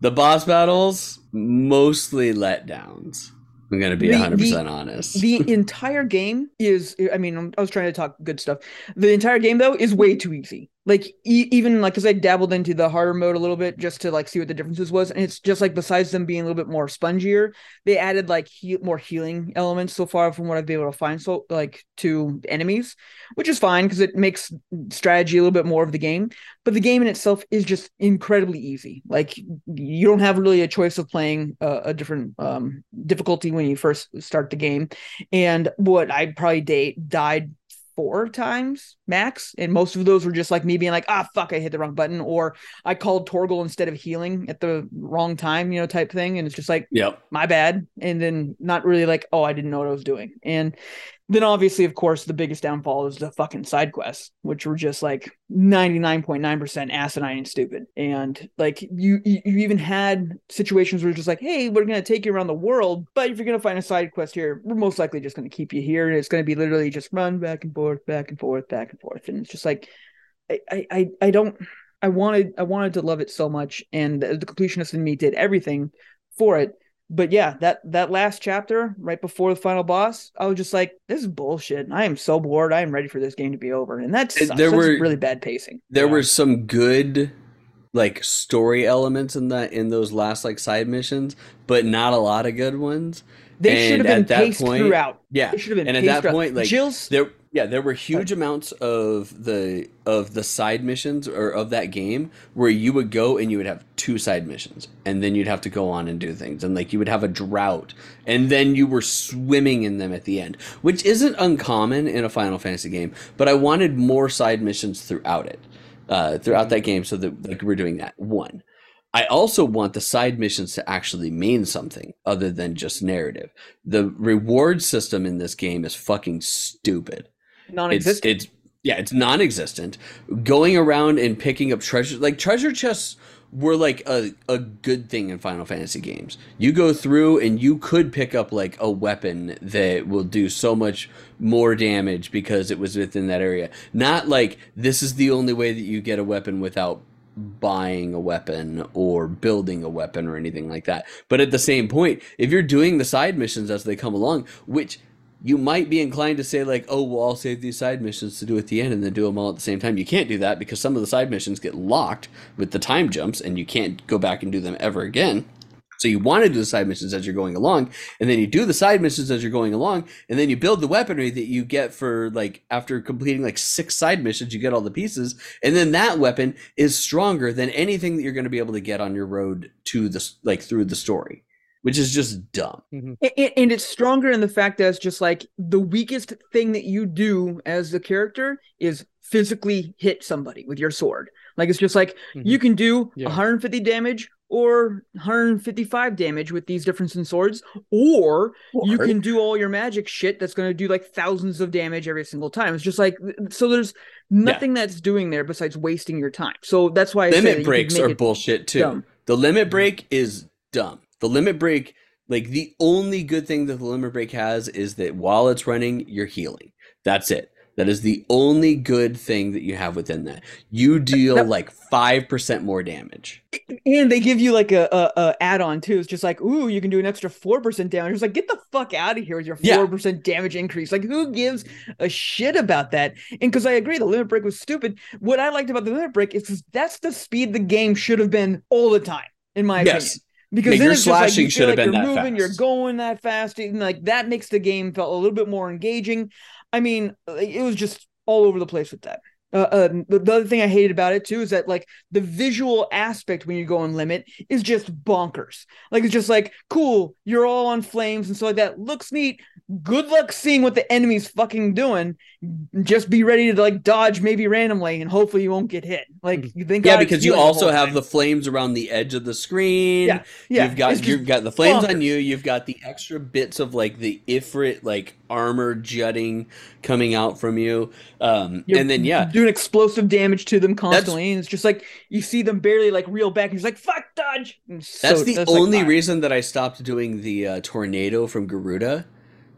The boss battles, mostly letdowns. I'm going to be The- 100% honest. the entire game is i mean i was trying to talk good stuff the entire game though is way too easy like e- even like because i dabbled into the harder mode a little bit just to like see what the differences was and it's just like besides them being a little bit more spongier they added like he- more healing elements so far from what i've been able to find so like to enemies which is fine because it makes strategy a little bit more of the game but the game in itself is just incredibly easy. Like you don't have really a choice of playing a, a different um difficulty when you first start the game and what I probably date died four times max, and most of those were just like me being like, ah, fuck, I hit the wrong button, or I called Torgal instead of healing at the wrong time, you know, type thing, and it's just like yep. my bad, and then not really like, oh, I didn't know what I was doing, and then obviously, of course, the biggest downfall is the fucking side quests, which were just like ninety nine point nine percent asinine and stupid, and like you, you even had situations where it's just like, hey, we're gonna take you around the world, but if you're gonna find a side quest here, we're most likely just gonna keep you here, and it's gonna be literally just run back and forth, back and forth, back and forth, and it's just like, I I I, don't. I wanted I wanted to love it so much, and the completionist in me did everything for it. But yeah, that that last chapter right before the final boss, I was just like, "This is bullshit. I am so bored. I am ready for this game to be over." And that's There there were- really bad pacing. There Yeah. were some good like story elements in that in those last like side missions, but not a lot of good ones. They should have been at that paced point- throughout. Yeah. They should have been And at paced that throughout. point, like Jill's there yeah there were huge amounts of the of the side missions or of that game where you would go and you would have two side missions and then you'd have to go on and do things and like you would have a drought and then you were swimming in them at the end which isn't uncommon in a final fantasy game but i wanted more side missions throughout it uh, throughout that game so that like we're doing that one I also want the side missions to actually mean something other than just narrative. The reward system in this game is fucking stupid. It's, non-existent. it's yeah, it's non-existent. Going around and picking up treasure like treasure chests were like a, a good thing in Final Fantasy games. You go through and you could pick up like a weapon that will do so much more damage because it was within that area. Not like this is the only way that you get a weapon without buying a weapon or building a weapon or anything like that. But at the same point, if you're doing the side missions as they come along, which you might be inclined to say like, "Oh, well, I'll save these side missions to do at the end and then do them all at the same time." You can't do that because some of the side missions get locked with the time jumps and you can't go back and do them ever again. So you want to do the side missions as you're going along, and then you do the side missions as you're going along, and then you build the weaponry that you get for like after completing like six side missions, you get all the pieces, and then that weapon is stronger than anything that you're going to be able to get on your road to the like through the story, which is just dumb. Mm-hmm. And, and it's stronger in the fact that it's just like the weakest thing that you do as a character is physically hit somebody with your sword. Like it's just like mm-hmm. you can do Yeah. 150 damage or 155 damage with these difference in swords, or you can do all your magic shit that's going to do like thousands of damage every single time. It's just like so. There's nothing that's doing there besides wasting your time. So that's why I say that you limit could breaks are bullshit too. dumb. The limit mm-hmm. break is dumb. The limit break, like the only good thing that the limit break has is that while it's running, you're healing. That's it. That is the only good thing that you have within that. You deal like five percent more damage. And they give you like a, a, a add-on too. It's just like, ooh, you can do an extra four percent damage. It's like, get the fuck out of here with your Yeah. four percent damage increase. Like, who gives a shit about that? And because I agree, the limit break was stupid. What I liked about the limit break is that's the speed the game should have been all the time, in my Yes. opinion. Because then your it's just like you should feel have like been you're that moving, you're going that fast, and like that makes the game felt a little bit more engaging. I mean, uh, it was just all over the place with that. Uh, uh, the, the other thing I hated about it too is that like the visual aspect when you go on limit is just bonkers. Like it's just like cool, you're all on flames and stuff like that. Looks neat. Good luck seeing what the enemy's fucking doing. Just be ready to like dodge maybe randomly and hopefully you won't get hit. Like you think Yeah, because you also have the flames around the edge of the screen. Yeah, yeah. you've got you've got the flames on you. You've got the extra bits of like the Ifrit like armor jutting coming out from you. Um, and then yeah, doing explosive damage to them constantly, and it's just like you see them barely like reel back, and you're like, "Fuck, dodge!" So- That's the like, only fine. reason that I stopped doing the uh, tornado from Garuda.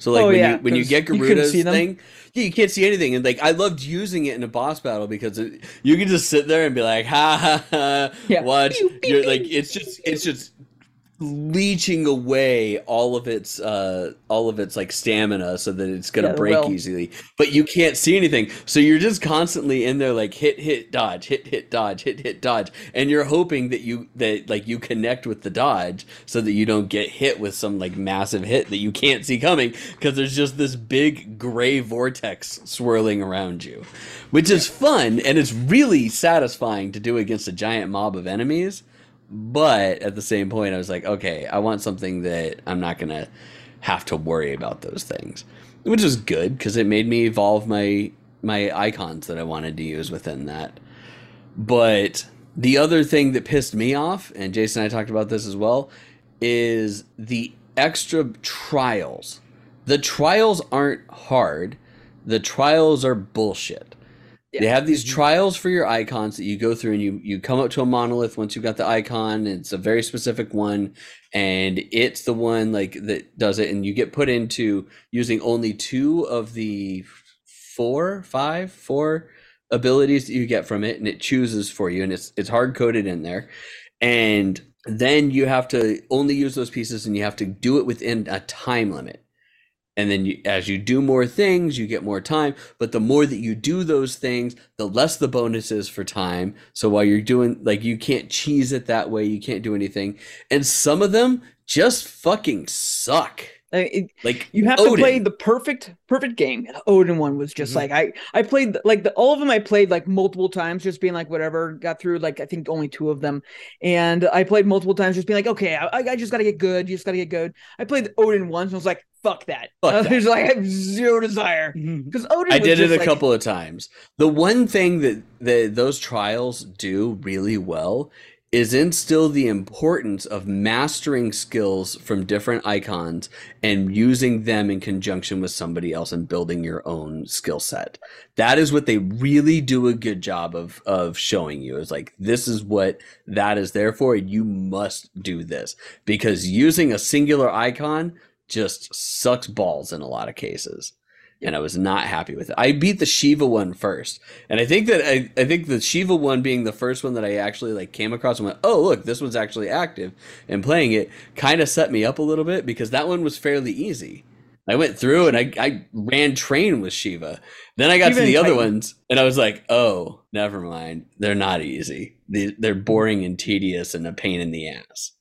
So like Oh, when yeah, you when you get you Garuda's them. thing, yeah, you can't see anything, and like I loved using it in a boss battle because it, you can just sit there and be like, ha ha ha, Yeah. watch. Pew, pew, You're like it's just it's just leeching away all of its uh all of its like stamina so that it's gonna Yeah, break well- easily. But you can't see anything. So you're just constantly in there like hit hit dodge hit hit dodge hit hit dodge. And you're hoping that you that like you connect with the dodge so that you don't get hit with some like massive hit that you can't see coming because there's just this big gray vortex swirling around you which is fun and it's really satisfying to do against a giant mob of enemies but at the same point i was like okay i want something that i'm not gonna have to worry about those things. Which is good because it made me evolve my my icons that i wanted to use within that. But the other thing that pissed me off and jason and i talked about this as well is the extra trials. The trials aren't hard. The trials are bullshit they have these mm-hmm. trials for your icons that you go through and you you come up to a monolith once you've got the icon it's a very specific one and it's the one like that does it and you get put into using only two of the four five four abilities that you get from it and it chooses for you and it's it's hard coded in there. And then you have to only use those pieces and you have to do it within a time limit and then you, as you do more things you get more time. But the more that you do those things the less the bonus is for time. So while you're doing like you can't cheese it that way. You can't do anything. And some of them just fucking suck I mean, it- like you have to Odin. Mm-hmm. play the perfect perfect game. The Odin one was just Mhm. like I I played like the, all of them I played like multiple times, just being like whatever. Got through like I think only two of them, and I played multiple times, just being like okay, I, I just got to get good. You just got to get good. I played Odin once and I was like fuck that. Fuck I that. was like I have zero desire because Odin. I was did it a like- couple of times. The one thing that, that those trials do really well is instill the importance of mastering skills from different icons and using them in conjunction with somebody else and building your own skill set. That is what they really do a good job of of showing you. Is like this is what that is there for. And you must do this because using a singular icon just sucks balls in a lot of cases and I was not happy with it. I beat the Shiva one first, and I think that I, I think the Shiva one being the first one that I actually like came across and went, oh look, this one's actually active, and playing it kind of set me up a little bit because that one was fairly easy. I went through and I, I ran train with Shiva. Then I got Shiva to the other Titan. ones and I was like, oh, never mind. They're not easy. They, they're boring and tedious and a pain in the ass.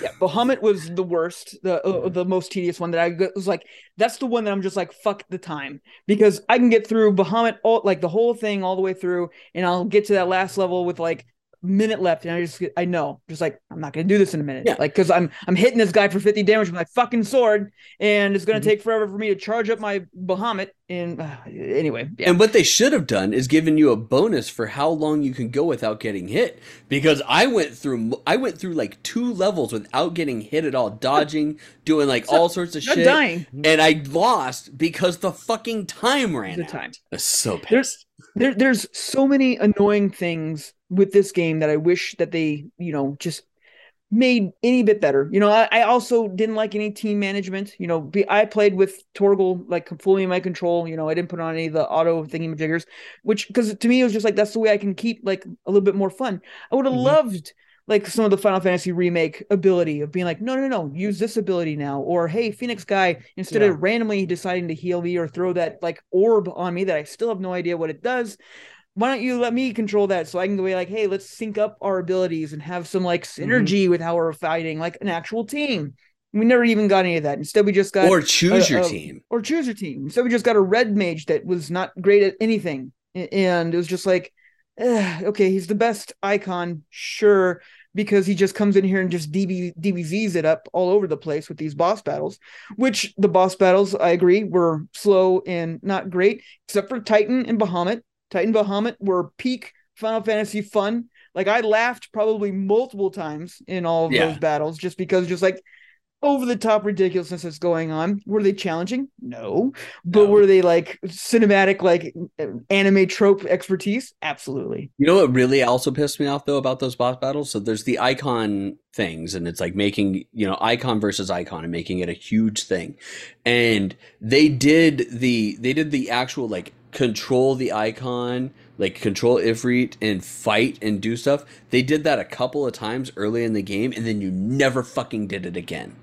Yeah, Bahamut was the worst, the uh, the most tedious one that I was like, that's the one that I'm just like, fuck the time. Because I can get through Bahamut all like the whole thing all the way through, and I'll get to that last level with like minute left, and I just I know, just like I'm not gonna do this in a minute, Yeah. like because I'm I'm hitting this guy for 50 damage with my fucking sword, and it's gonna Mhm. take forever for me to charge up my Bahamut, and uh, anyway, yeah. And what they should have done is given you a bonus for how long you can go without getting hit. Because I went through, I went through like two levels without getting hit at all, dodging, doing like all sorts of shit, dying. and I lost because the fucking time ran The out. time. Was so There's- there, there's so many annoying things with this game that I wish that they, you know, just made any bit better. You know, I, I also didn't like any team management. You know, be, I played with Torgal like fully in my control. You know, I didn't put on any of the auto thingy jiggers, which because to me it was just like that's the way I can keep like a little bit more fun. I would have Mhm. loved like some of the Final Fantasy remake ability of being like, no, no, no, use this ability now, or hey, Phoenix guy, instead Yeah. of randomly deciding to heal me or throw that like orb on me that I still have no idea what it does, why don't you let me control that so I can go like, hey, let's sync up our abilities and have some like synergy with how we're fighting, like an actual team. We never even got any of that. Instead, we just got Or choose uh, your uh, team. or choose your team. So we just got a red mage that was not great at anything, and it was just like, eh, okay, he's the best icon, sure, because he just comes in here and just DB, DBZs it up all over the place with these boss battles. Which the boss battles, I agree, were slow and not great, except for Titan and Bahamut. Titan Bahamut were peak Final Fantasy fun. Like I laughed probably multiple times in all of Yeah. those battles, just because just like over the top ridiculousness that's going on. Were they challenging? No. But No. were they like cinematic, like anime trope expertise? Absolutely. You know what really also pissed me off though about those boss battles? So there's the icon things, and it's like making you know icon versus icon and making it a huge thing. And they did the they did the actual like control the icon, like control Ifrit and fight and do stuff. They did that a couple of times early in the game, and then you never fucking did it again.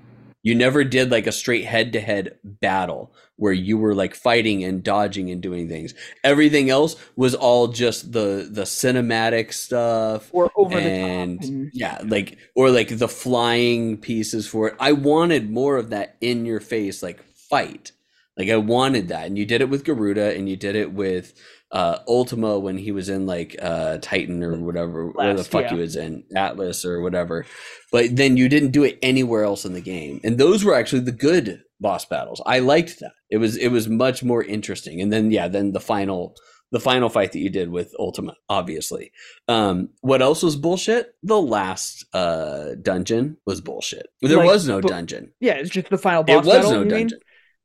You never did like a straight head to head battle where you were like fighting and dodging and doing things. Everything else was all just the the cinematic stuff Or over and the top. And, yeah, like or like the flying pieces for it. I wanted more of that in your face like fight. Like I wanted that, and you did it with Garuda, and you did it with uh Ultima when he was in like uh Titan or whatever, where the fuck yeah. he was in Atlas or whatever. But then you didn't do it anywhere else in the game, and those were actually the good boss battles. I liked that. It was it was much more interesting. And then yeah, then the final the final fight that you did with Ultima, obviously. Um, what else was bullshit? The last uh dungeon was bullshit. There Like, was no dungeon. yeah, it's just the final boss It was battle. no you mean?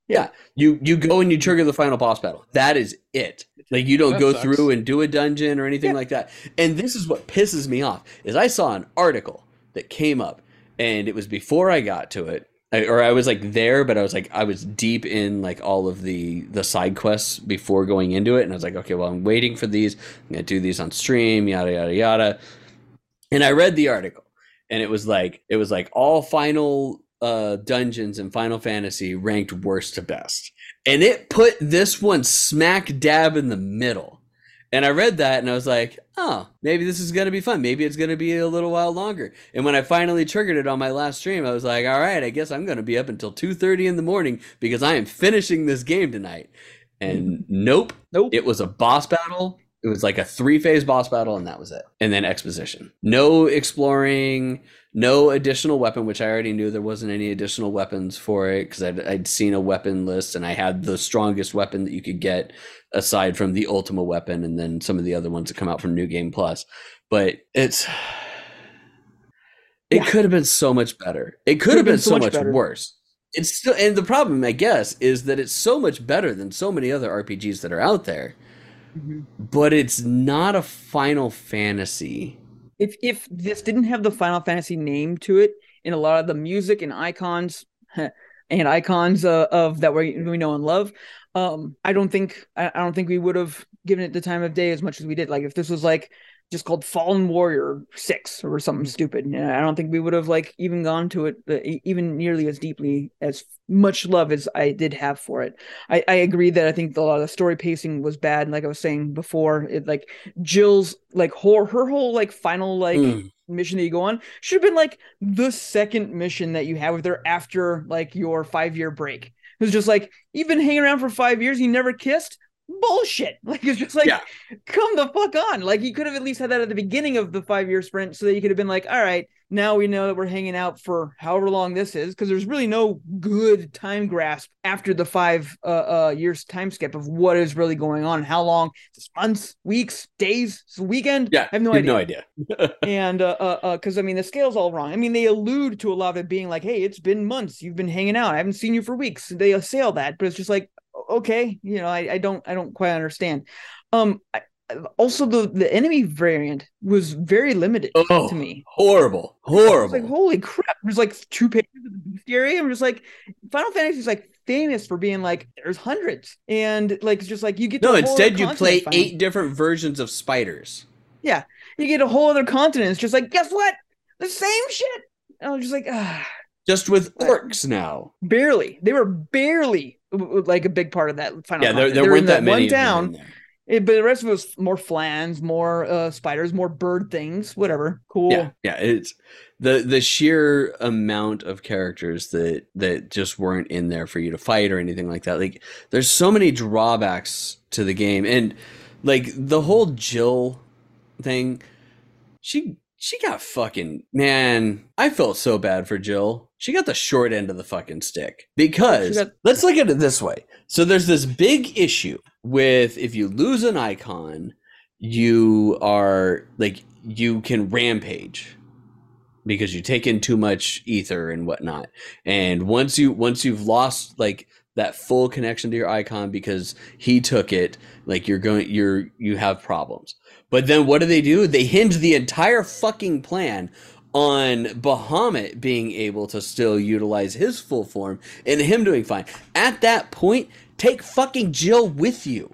Yeah, you you go and you trigger the final boss battle. That is it. Like you don't That go sucks. through and do a dungeon or anything Yeah. like that. And this is what pisses me off is I saw an article that came up and it was before I got to it. I, or I was like there, but I was like I was deep in like all of the the side quests before going into it, and I was like, okay, well, I'm waiting for these. I'm gonna do these on stream, yada yada yada. And I read the article, and it was like it was like all final uh dungeons in Final Fantasy ranked worst to best, and it put this one smack dab in the middle. And I read that and I was like, oh, maybe this is going to be fun. Maybe it's going to be a little while longer. And when I finally triggered it on my last stream, I was like, all right, I guess I'm going to be up until 2:30 in the morning because I am finishing this game tonight. And nope, Nope. it was a boss battle. It was like a three-phase boss battle and that was it. And then exposition. No exploring, no additional weapon, which I already knew there wasn't any additional weapons for it because I'd, I'd seen a weapon list and I had the strongest weapon that you could get aside from the Ultima weapon and then some of the other ones that come out from New Game Plus. But it's it Yeah. could have been so much better. It could have been, so much, better. worse. It's still and the problem I guess is that it's so much better than so many other RPGs that are out there, Mhm. but it's not a Final Fantasy. If if this didn't have the Final Fantasy name to it, and a lot of the music and icons and icons uh, of that we we know and love, um, I don't think I, I don't think we would have given it the time of day as much as we did. Like if this was like just called Fallen Warrior Six or something stupid, yeah, I don't think we would have like even gone to it uh, even nearly as deeply as much love as I did have for it. I, I agree that I think a lot of the story pacing was bad, and like I was saying before, it like Jill's like her her whole like final like Mm. mission that you go on should have been like the second mission that you have with her after like your five year break. It was just like you've been hanging around for five years, you never kissed. Bullshit! Like it's just like, Yeah. come the fuck on! Like you could have at least had that at the beginning of the five year sprint, so that you could have been like, all right, now we know that we're hanging out for however long this is, because there's really no good time grasp after the five uh, uh years time skip of what is really going on, how long, it's months, weeks, days, it's weekend. Yeah, I have no idea no idea. and uh uh uh because i mean the scale's all wrong i mean they allude to a lot of it being like hey it's been months you've been hanging out i haven't seen you for weeks they assail that but it's just like okay you know i, I don't i don't quite understand um I, also the the enemy variant was very limited Oh, to me horrible, I was horrible. like holy crap there's like two pages of the bestiary i'm just like final fantasy is like famous for being like there's hundreds and like it's just like you get no, a whole other instead you play finally. eight different versions of spiders. Yeah, you get a whole other continent it's just like guess what the same shit and i was just like ah Just with orcs now. barely. They were barely like a big part of that final. Yeah, there, there were weren't in that many one of them town, in there. it- but the rest of it was more flans, more uh, spiders, more bird things, whatever. Cool. Yeah, yeah. It's the the sheer amount of characters that that just weren't in there for you to fight or anything like that. Like, there's so many drawbacks to the game, and like the whole Jill thing. She she got fucking man. I felt so bad for Jill. She got the short end of the fucking stick because got- let's look at it this way. So there's this big issue with if you lose an icon, you are like you can rampage because you take in too much ether and whatnot. And once you once you've lost like that full connection to your icon because he took it, like you're going you're you have problems. But then what do they do? They hinge the entire fucking plan on Bahamut being able to still utilize his full form and him doing fine. At that point, take fucking Jill with you.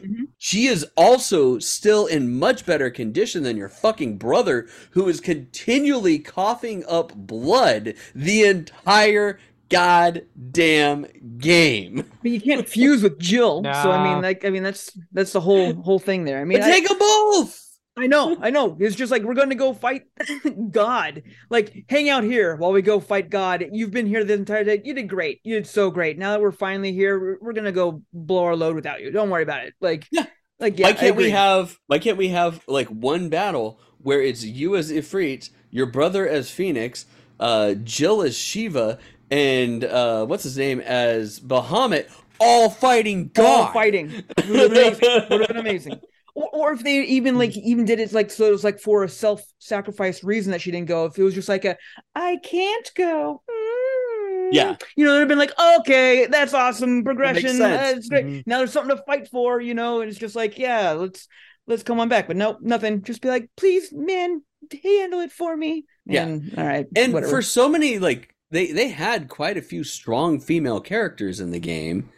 Mhm. She is also still in much better condition than your fucking brother, who is continually coughing up blood the entire goddamn game. But you can't fuse with Jill. So I mean, like, I mean, that's that's the whole whole thing there. I mean, But I, take them both. I know, I know. It's just like we're going to go fight God. Like, hang out here while we go fight God. You've been here the entire day. You did great. You did so great. Now that we're finally here, we're, we're gonna go blow our load without you. Don't worry about it. Like, Yeah. like yeah. why can't we have why can't we have like one battle where it's you as Ifrit, your brother as Phoenix, uh Jill as Shiva, and uh what's his name as Bahamut, all fighting God. all fighting? It would have been amazing. Would have been amazing. Or, or if they even like even did it like so it was like for a self-sacrifice reason that she didn't go. If it was just like a I can't go. mm, Yeah. you know, they'd have been like, okay, that's awesome progression. uh, it's great. Mhm. Now there's something to fight for, you know, and it's just like, yeah, let's let's come on back. But no, nothing. Just be like, please, man, handle it for me. Yeah. And, all right. and whatever. for so many like they they had quite a few strong female characters in the game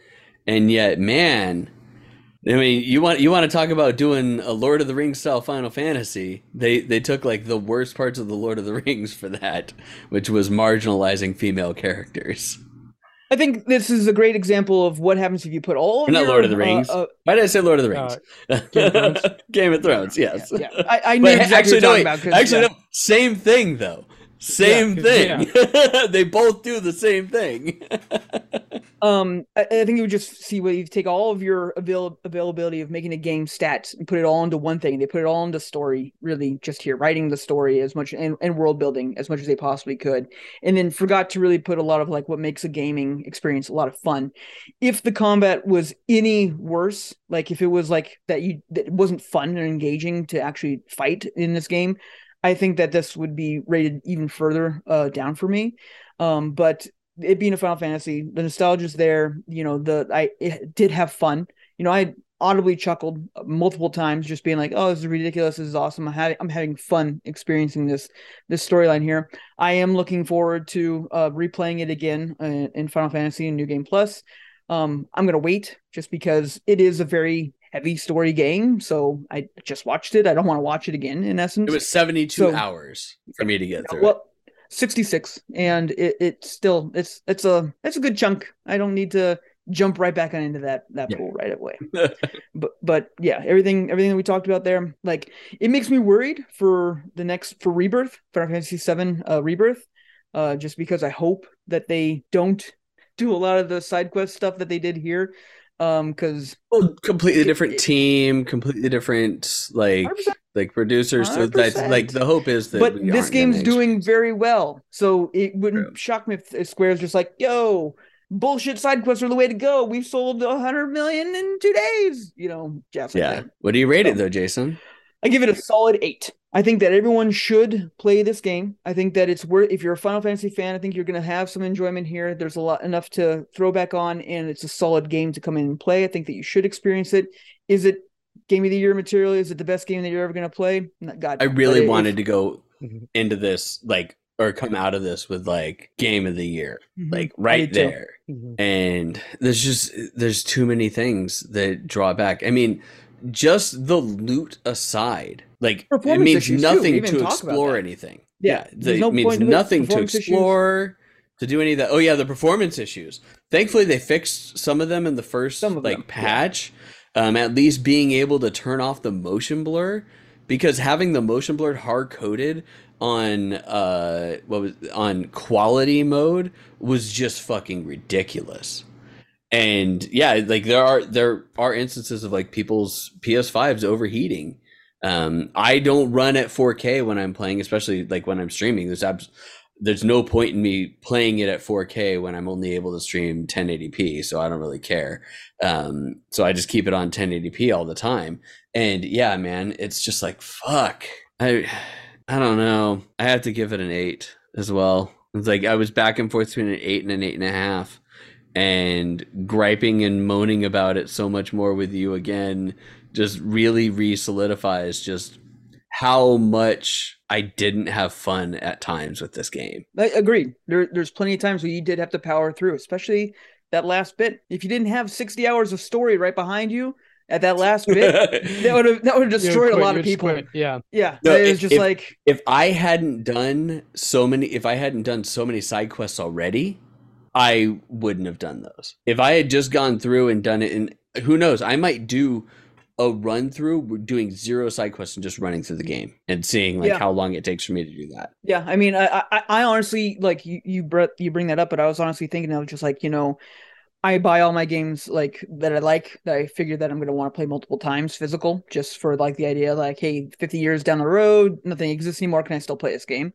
and yet man i mean you want you want to talk about doing a lord of the rings style final fantasy they they took like the worst parts of the lord of the rings for that which was marginalizing female characters I think this is a great example of what happens if you put all of Not your, Lord of the uh, Rings. uh, why did i say lord of the rings Uh, Game of Thrones. game of thrones yes yeah, yeah. I, I knew But exactly actually, no, you're wait, talking about. actually, yeah. no, same thing though. Same Yeah, thing. they both do the same thing. Um, I, I think you would just see what you take all of your avail- availability of making a game stats and put it all into one thing. They put it all into story, really, just here, writing the story as much and, and world building as much as they possibly could, and then forgot to really put a lot of like what makes a gaming experience a lot of fun. If the combat was any worse, like if it was like that, you that wasn't fun and engaging to actually fight in this game, I think that this would be rated even further uh, down for me. Um, but it being a Final Fantasy, the nostalgia's there. You know, the I it did have fun. You know, I audibly chuckled multiple times, just being like, "Oh, this is ridiculous! This is awesome! I'm having I'm having fun experiencing this this storyline here." I am looking forward to uh, replaying it again uh, in Final Fantasy and New Game Plus. Um, I'm gonna wait just because it is a very heavy story game. So I just watched it. I don't want to watch it again. In essence, It was 72 So- hours for me to get through. well 66 and it, it's still it's it's a it's a good chunk i don't need to jump right back on into that that Yeah. pool right away. but but yeah, everything everything that we talked about there, like it makes me worried for the next for Rebirth, Final Fantasy 7 uh, Rebirth, uh, just because I hope that they don't do a lot of the side quest stuff that they did here, um, because Well, completely It- different it- team, completely different like like producers. So that's like the hope is that. but we this game's doing very well, so it wouldn't shock me if, Square's just like, yo. Bullshit side quests are the way to go. We've sold a hundred million in two days. You know, Jeff. Yeah. What do you rate it though, Jason? I give it a solid eight. I think that everyone should play this game. I think that it's worth if you're a Final Fantasy fan, I think you're gonna have some enjoyment here. There's a lot enough to throw back on, and it's a solid game to come in and play. I think that you should experience it. Is it game of the year material? Is it the best game that you're ever gonna play? God, I no. But really if- wanted to go Mhm. into this like or come out of this with like game of the year, Mhm. like right did too. there. Mhm. and there's just there's too many things that draw back i mean just the loot aside like it means issues, too. Nothing to explore anything Yeah, yeah, there's it means point to it. nothing to Performance issues. explore to do any of that oh yeah the performance issues thankfully they fixed some of them in the first Some of like them, yeah. Um at least being able to turn off the motion blur because having the motion blur hard coded on uh what was on quality mode was just fucking ridiculous. And yeah like there are there are instances of like people's ps5s overheating. Um i don't run at 4k when i'm playing especially like when i'm streaming. There's abs- there's no point in me playing it at 4k when i'm only able to stream 1080p so i don't really care. Um so i just keep it on 1080p all the time. And yeah man it's just like fuck. I i don't know. I have to give it an eight as well. It's like i was back and forth between an eight and an eight and a half and griping and moaning about it so much more with you again just really re-solidifies just how much I didn't have fun at times with this game. I agreed. There, there's plenty of times where you did have to power through, especially that last bit. If you didn't have 60 hours of story right behind you at that last bit, that would have that would have You would destroyed a lot of people. quit. Yeah. Yeah, No, it was just if- like if I hadn't done so many if I hadn't done so many side quests already, I wouldn't have done those. If I had just gone through and done it and who knows, I might do a run through doing zero side quests and just running through the game and seeing like Yeah. how long it takes for me to do that. Yeah, I mean, I, I, I honestly like you, you, br- you bring that up, but I was honestly thinking, I was just like, you know, I buy all my games like that I like that I figure that I'm gonna want to play multiple times physical, just for like the idea, like, hey, 50 years down the road, nothing exists anymore. Can I still play this game?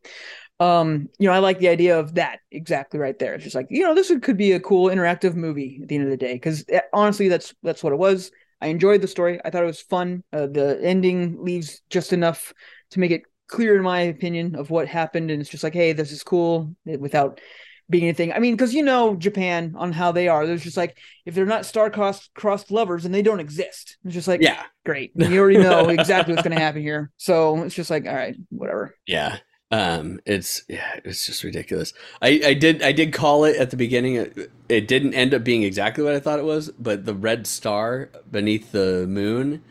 Um, you know, I like the idea of that exactly right there. It's just like, you know, this could be a cool interactive movie at the end of the day, because honestly, that's that's what it was. I enjoyed the story. I thought it was fun. Uh, the ending leaves just enough to make it clear, in my opinion, of what happened. And it's just like, hey, this is cool eh, without being anything. I mean, because you know Japan on how they are. There's just like if they're not star-crossed crossed lovers, and they don't exist. It's just like, Yeah. great. You already know exactly what's going to happen here. So it's just like, all right, whatever. Yeah. Um, it's yeah, it's just ridiculous. I, I did I did call it at the beginning. It, it didn't end up being exactly what I thought it was, but the red star beneath the moon,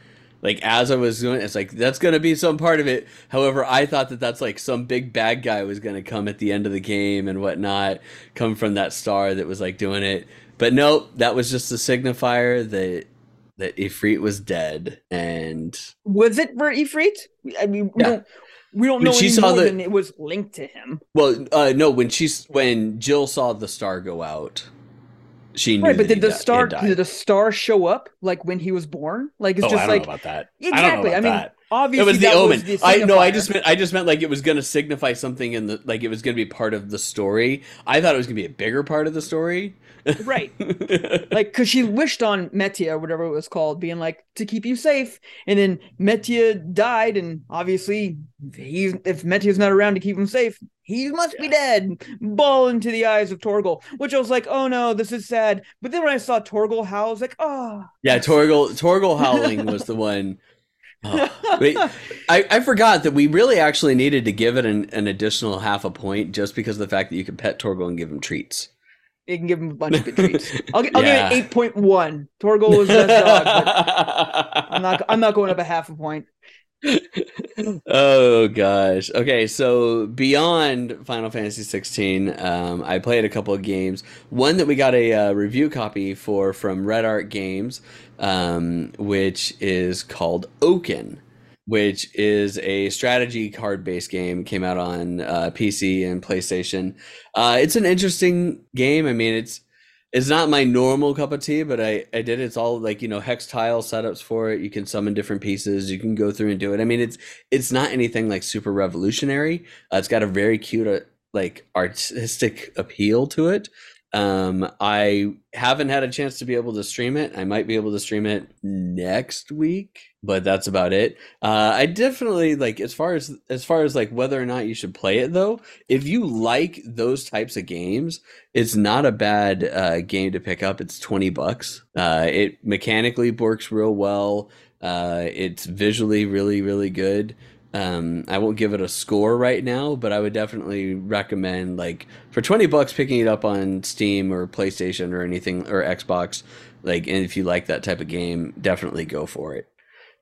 like as I was doing, it's like that's gonna be some part of it. However, I thought that that's like some big bad guy was gonna come at the end of the game and whatnot, come from that star that was like doing it. But no, that was just a signifier that that Ifrit was dead, and Was it for Ifrit? I mean, Yeah. We don't When know she any saw more the- than it was linked to him. Well, uh, no, when she's when Jill saw the star go out, she knew. Right, but did he the star did the star show up like when he was born? Like it's oh, just I don't like know about that. exactly. I don't know about I mean, that. obviously It was the omen. the I no, I just meant I just meant like it was gonna signify something in the like it was gonna be part of the story. I thought it was gonna be a bigger part of the story. Right. like because she wished on Metia or whatever it was called, being like to keep you safe, and then Metia died, and obviously he's if Metia's not around to keep him safe, he must be dead. Ball into the eyes of Torgal, which I was like, oh no, this is sad. But then when I saw Torgal howl, I was like, oh, yeah, Torgal Torgal howling was the one. Oh, wait, I, I forgot that we really actually needed to give it an, an additional half a point just because of the fact that you could pet Torgal and give him treats. You can give him a bunch of good treats. I'll, I'll Yeah. give it eight point one. Torgal was the best dog. But I'm not. I'm not going up a half a point. oh gosh. Okay, so beyond Final Fantasy 16, um, I played a couple of games. One that we got a uh, review copy for from Red Art Games, um, which is called Oaken, which is a strategy card-based game. Came out on uh, PC and PlayStation. Uh, it's an interesting game. I mean, it's it's not my normal cup of tea, but I, I did. It's all like, you know, hex tile setups for it. You can summon different pieces. You can go through and do it. I mean, it's, it's not anything like super revolutionary. Uh, it's got a very cute, uh, like artistic appeal to it. Um, I haven't had a chance to be able to stream it. I might be able to stream it next week, but that's about it. Uh, I definitely like as far as as far as like whether or not you should play it though. If you like those types of games, it's not a bad uh, game to pick up. It's twenty bucks. Uh, it mechanically works real well. Uh, it's visually really really good. Um, I won't give it a score right now, but I would definitely recommend like for 20 bucks picking it up on Steam or PlayStation or anything or Xbox. Like, and if you like that type of game, definitely go for it.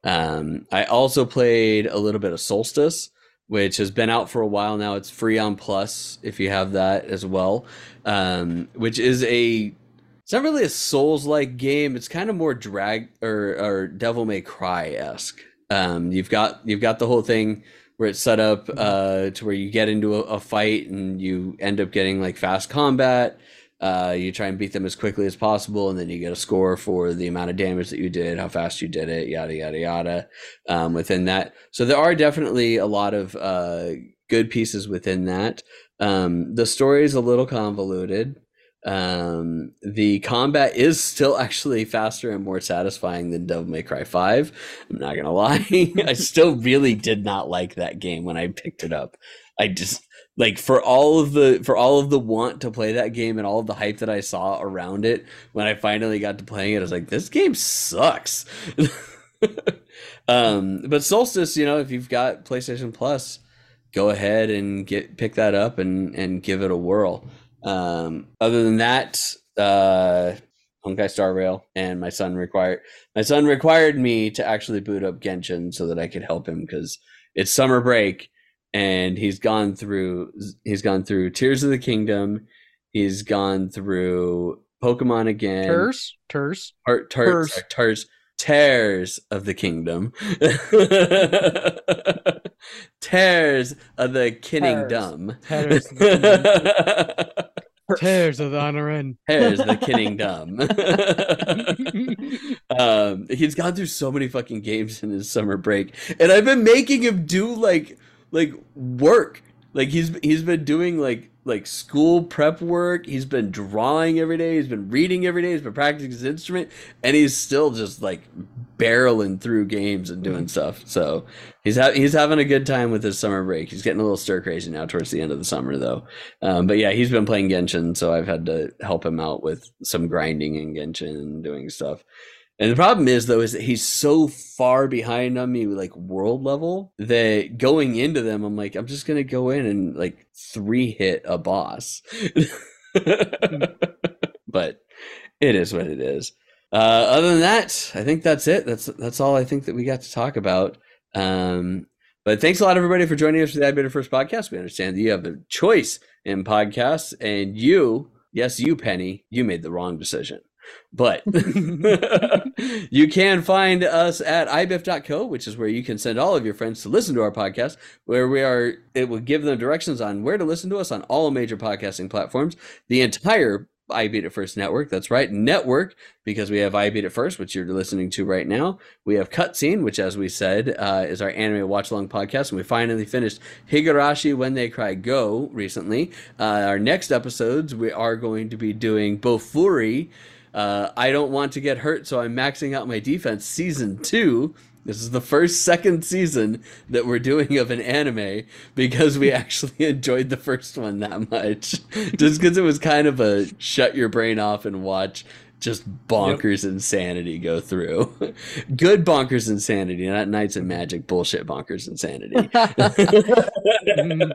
Um, I also played a little bit of Soulstice, which has been out for a while now. It's free on Plus if you have that as well. Um, which is a it's not really a Souls like game. It's kind of more drag or or Devil May Cry esque. Um, you've got you've got the whole thing where it's set up uh, to where you get into a, a, fight and you end up getting like fast combat. Uh, you try and beat them as quickly as possible, and then you get a score for the amount of damage that you did, how fast you did it, yada yada yada. Um, within that, so there are definitely a lot of uh, good pieces within that. Um, the story is a little convoluted. Um, the combat is still actually faster and more satisfying than Devil May Cry 5. I'm not gonna lie. I still really did not like that game when I picked it up. I just like for all of the for all of the want to play that game and all of the hype that I saw around it when I finally got to playing it, I was like, this game sucks. um, but Soulstice, you know, if you've got PlayStation Plus, go ahead and get pick that up and and give it a whirl. Um, other than that, uh, Honkai Star Rail and my son required my son required me to actually boot up Genshin so that I could help him because it's summer break and he's gone through he's gone through Tears of the Kingdom, he's gone through Pokemon again. Terse, terse, Ter- terse, terse, tears of the kingdom. tears of the Kinningdom. Tears. Tears of the Honorin. Tears of the Kinningdom. um, he's gone through so many fucking games in his summer break, and I've been making him do like like work. Like he's he's been doing like like school prep work. He's been drawing every day. He's been reading every day. He's been practicing his instrument, and he's still just like barreling through games and doing mm-hmm. stuff. So he's ha- he's having a good time with his summer break. He's getting a little stir crazy now towards the end of the summer, though. Um, but yeah, he's been playing Genshin, so I've had to help him out with some grinding in Genshin and doing stuff. And the problem is though is that he's so far behind on me like world level that going into them I'm like I'm just going to go in and like three hit a boss. but it is what it is. Uh, other than that, I think that's it. That's that's all I think that we got to talk about. Um, but thanks a lot, everybody, for joining us for the I Beat It First podcast. We understand that you have a choice in podcasts, and you, yes, you, Penny, you made the wrong decision. But you can find us at ibiff.co, which is where you can send all of your friends to listen to our podcast, where we are, it will give them directions on where to listen to us on all major podcasting platforms. The entire I Beat It First network. That's right, network, because we have I Beat It First, which you're listening to right now. We have Cutscene, which, as we said, uh, is our anime watch along podcast. And we finally finished Higurashi When They Cry Gou recently. Uh, our next episodes, we are going to be doing Bofuri uh, I don't want to get hurt, so I'm maxing out my defense. Season two. This is the first second season that we're doing of an anime because we actually enjoyed the first one that much. Just because it was kind of a shut your brain off and watch just bonkers yep. insanity go through. Good bonkers insanity, not Knights and Magic bullshit bonkers insanity.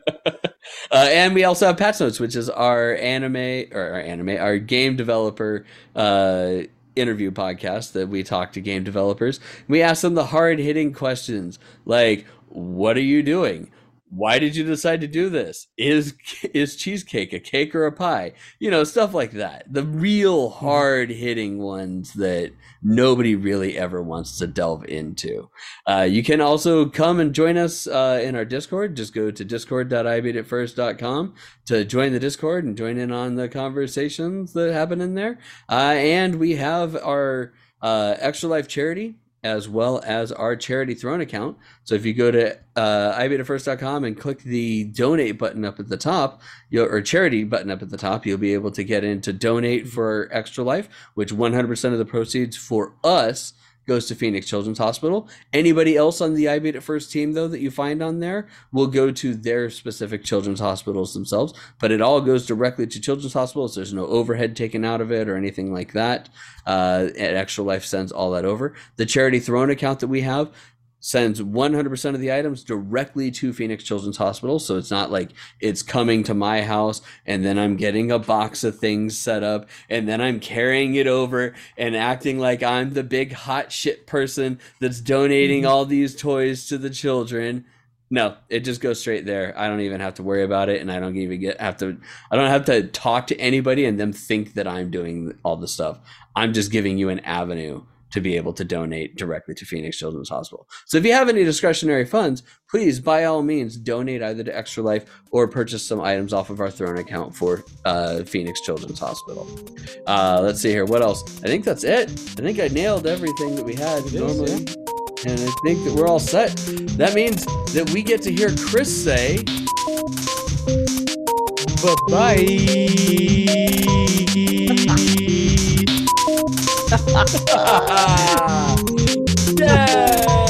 uh, and we also have Patch Notes, which is our anime or our anime, our game developer uh, interview podcast that we talk to game developers. We ask them the hard hitting questions like, "What are you doing?" Why did you decide to do this? Is is cheesecake a cake or a pie? You know stuff like that. The real Mm-hmm. hard hitting ones that nobody really ever wants to delve into. Uh, you can also come and join us uh, in our discord. Just go to discord.ibeatitfirst.com to join the discord and join in on the conversations that happen in there. Uh, and we have our uh, extra life charity as well as our charity throne account. So if you go to uh, ibeatitfirst.com and click the donate button up at the top, or charity button up at the top, you'll be able to get in to donate for Extra Life, which 100% of the proceeds for us goes to Phoenix Children's Hospital. Anybody else on the I Beat It First team, though, that you find on there will go to their specific children's hospitals themselves, but it all goes directly to children's hospitals. There's no overhead taken out of it or anything like that. Uh, and Extra Life sends all that over. The charity throne account that we have sends 100% of the items directly to Phoenix Children's Hospital. So it's not like it's coming to my house and then I'm getting a box of things set up and then I'm carrying it over and acting like I'm the big hot shit person that's donating mm-hmm. all these toys to the children. No, it just goes straight there. I don't even have to worry about it and I don't even get have to I don't have to talk to anybody and them think that I'm doing all the stuff. I'm just giving you an avenue to be able to donate directly to Phoenix Children's Hospital. So if you have any discretionary funds, please by all means donate either to Extra Life or purchase some items off of our Throne account for uh, Phoenix Children's Hospital. Uh, let's see here. What else? I think that's it. I think I nailed everything that we had normally. And I think that we're all set. That means that we get to hear Chris say, Bye bye. yeah!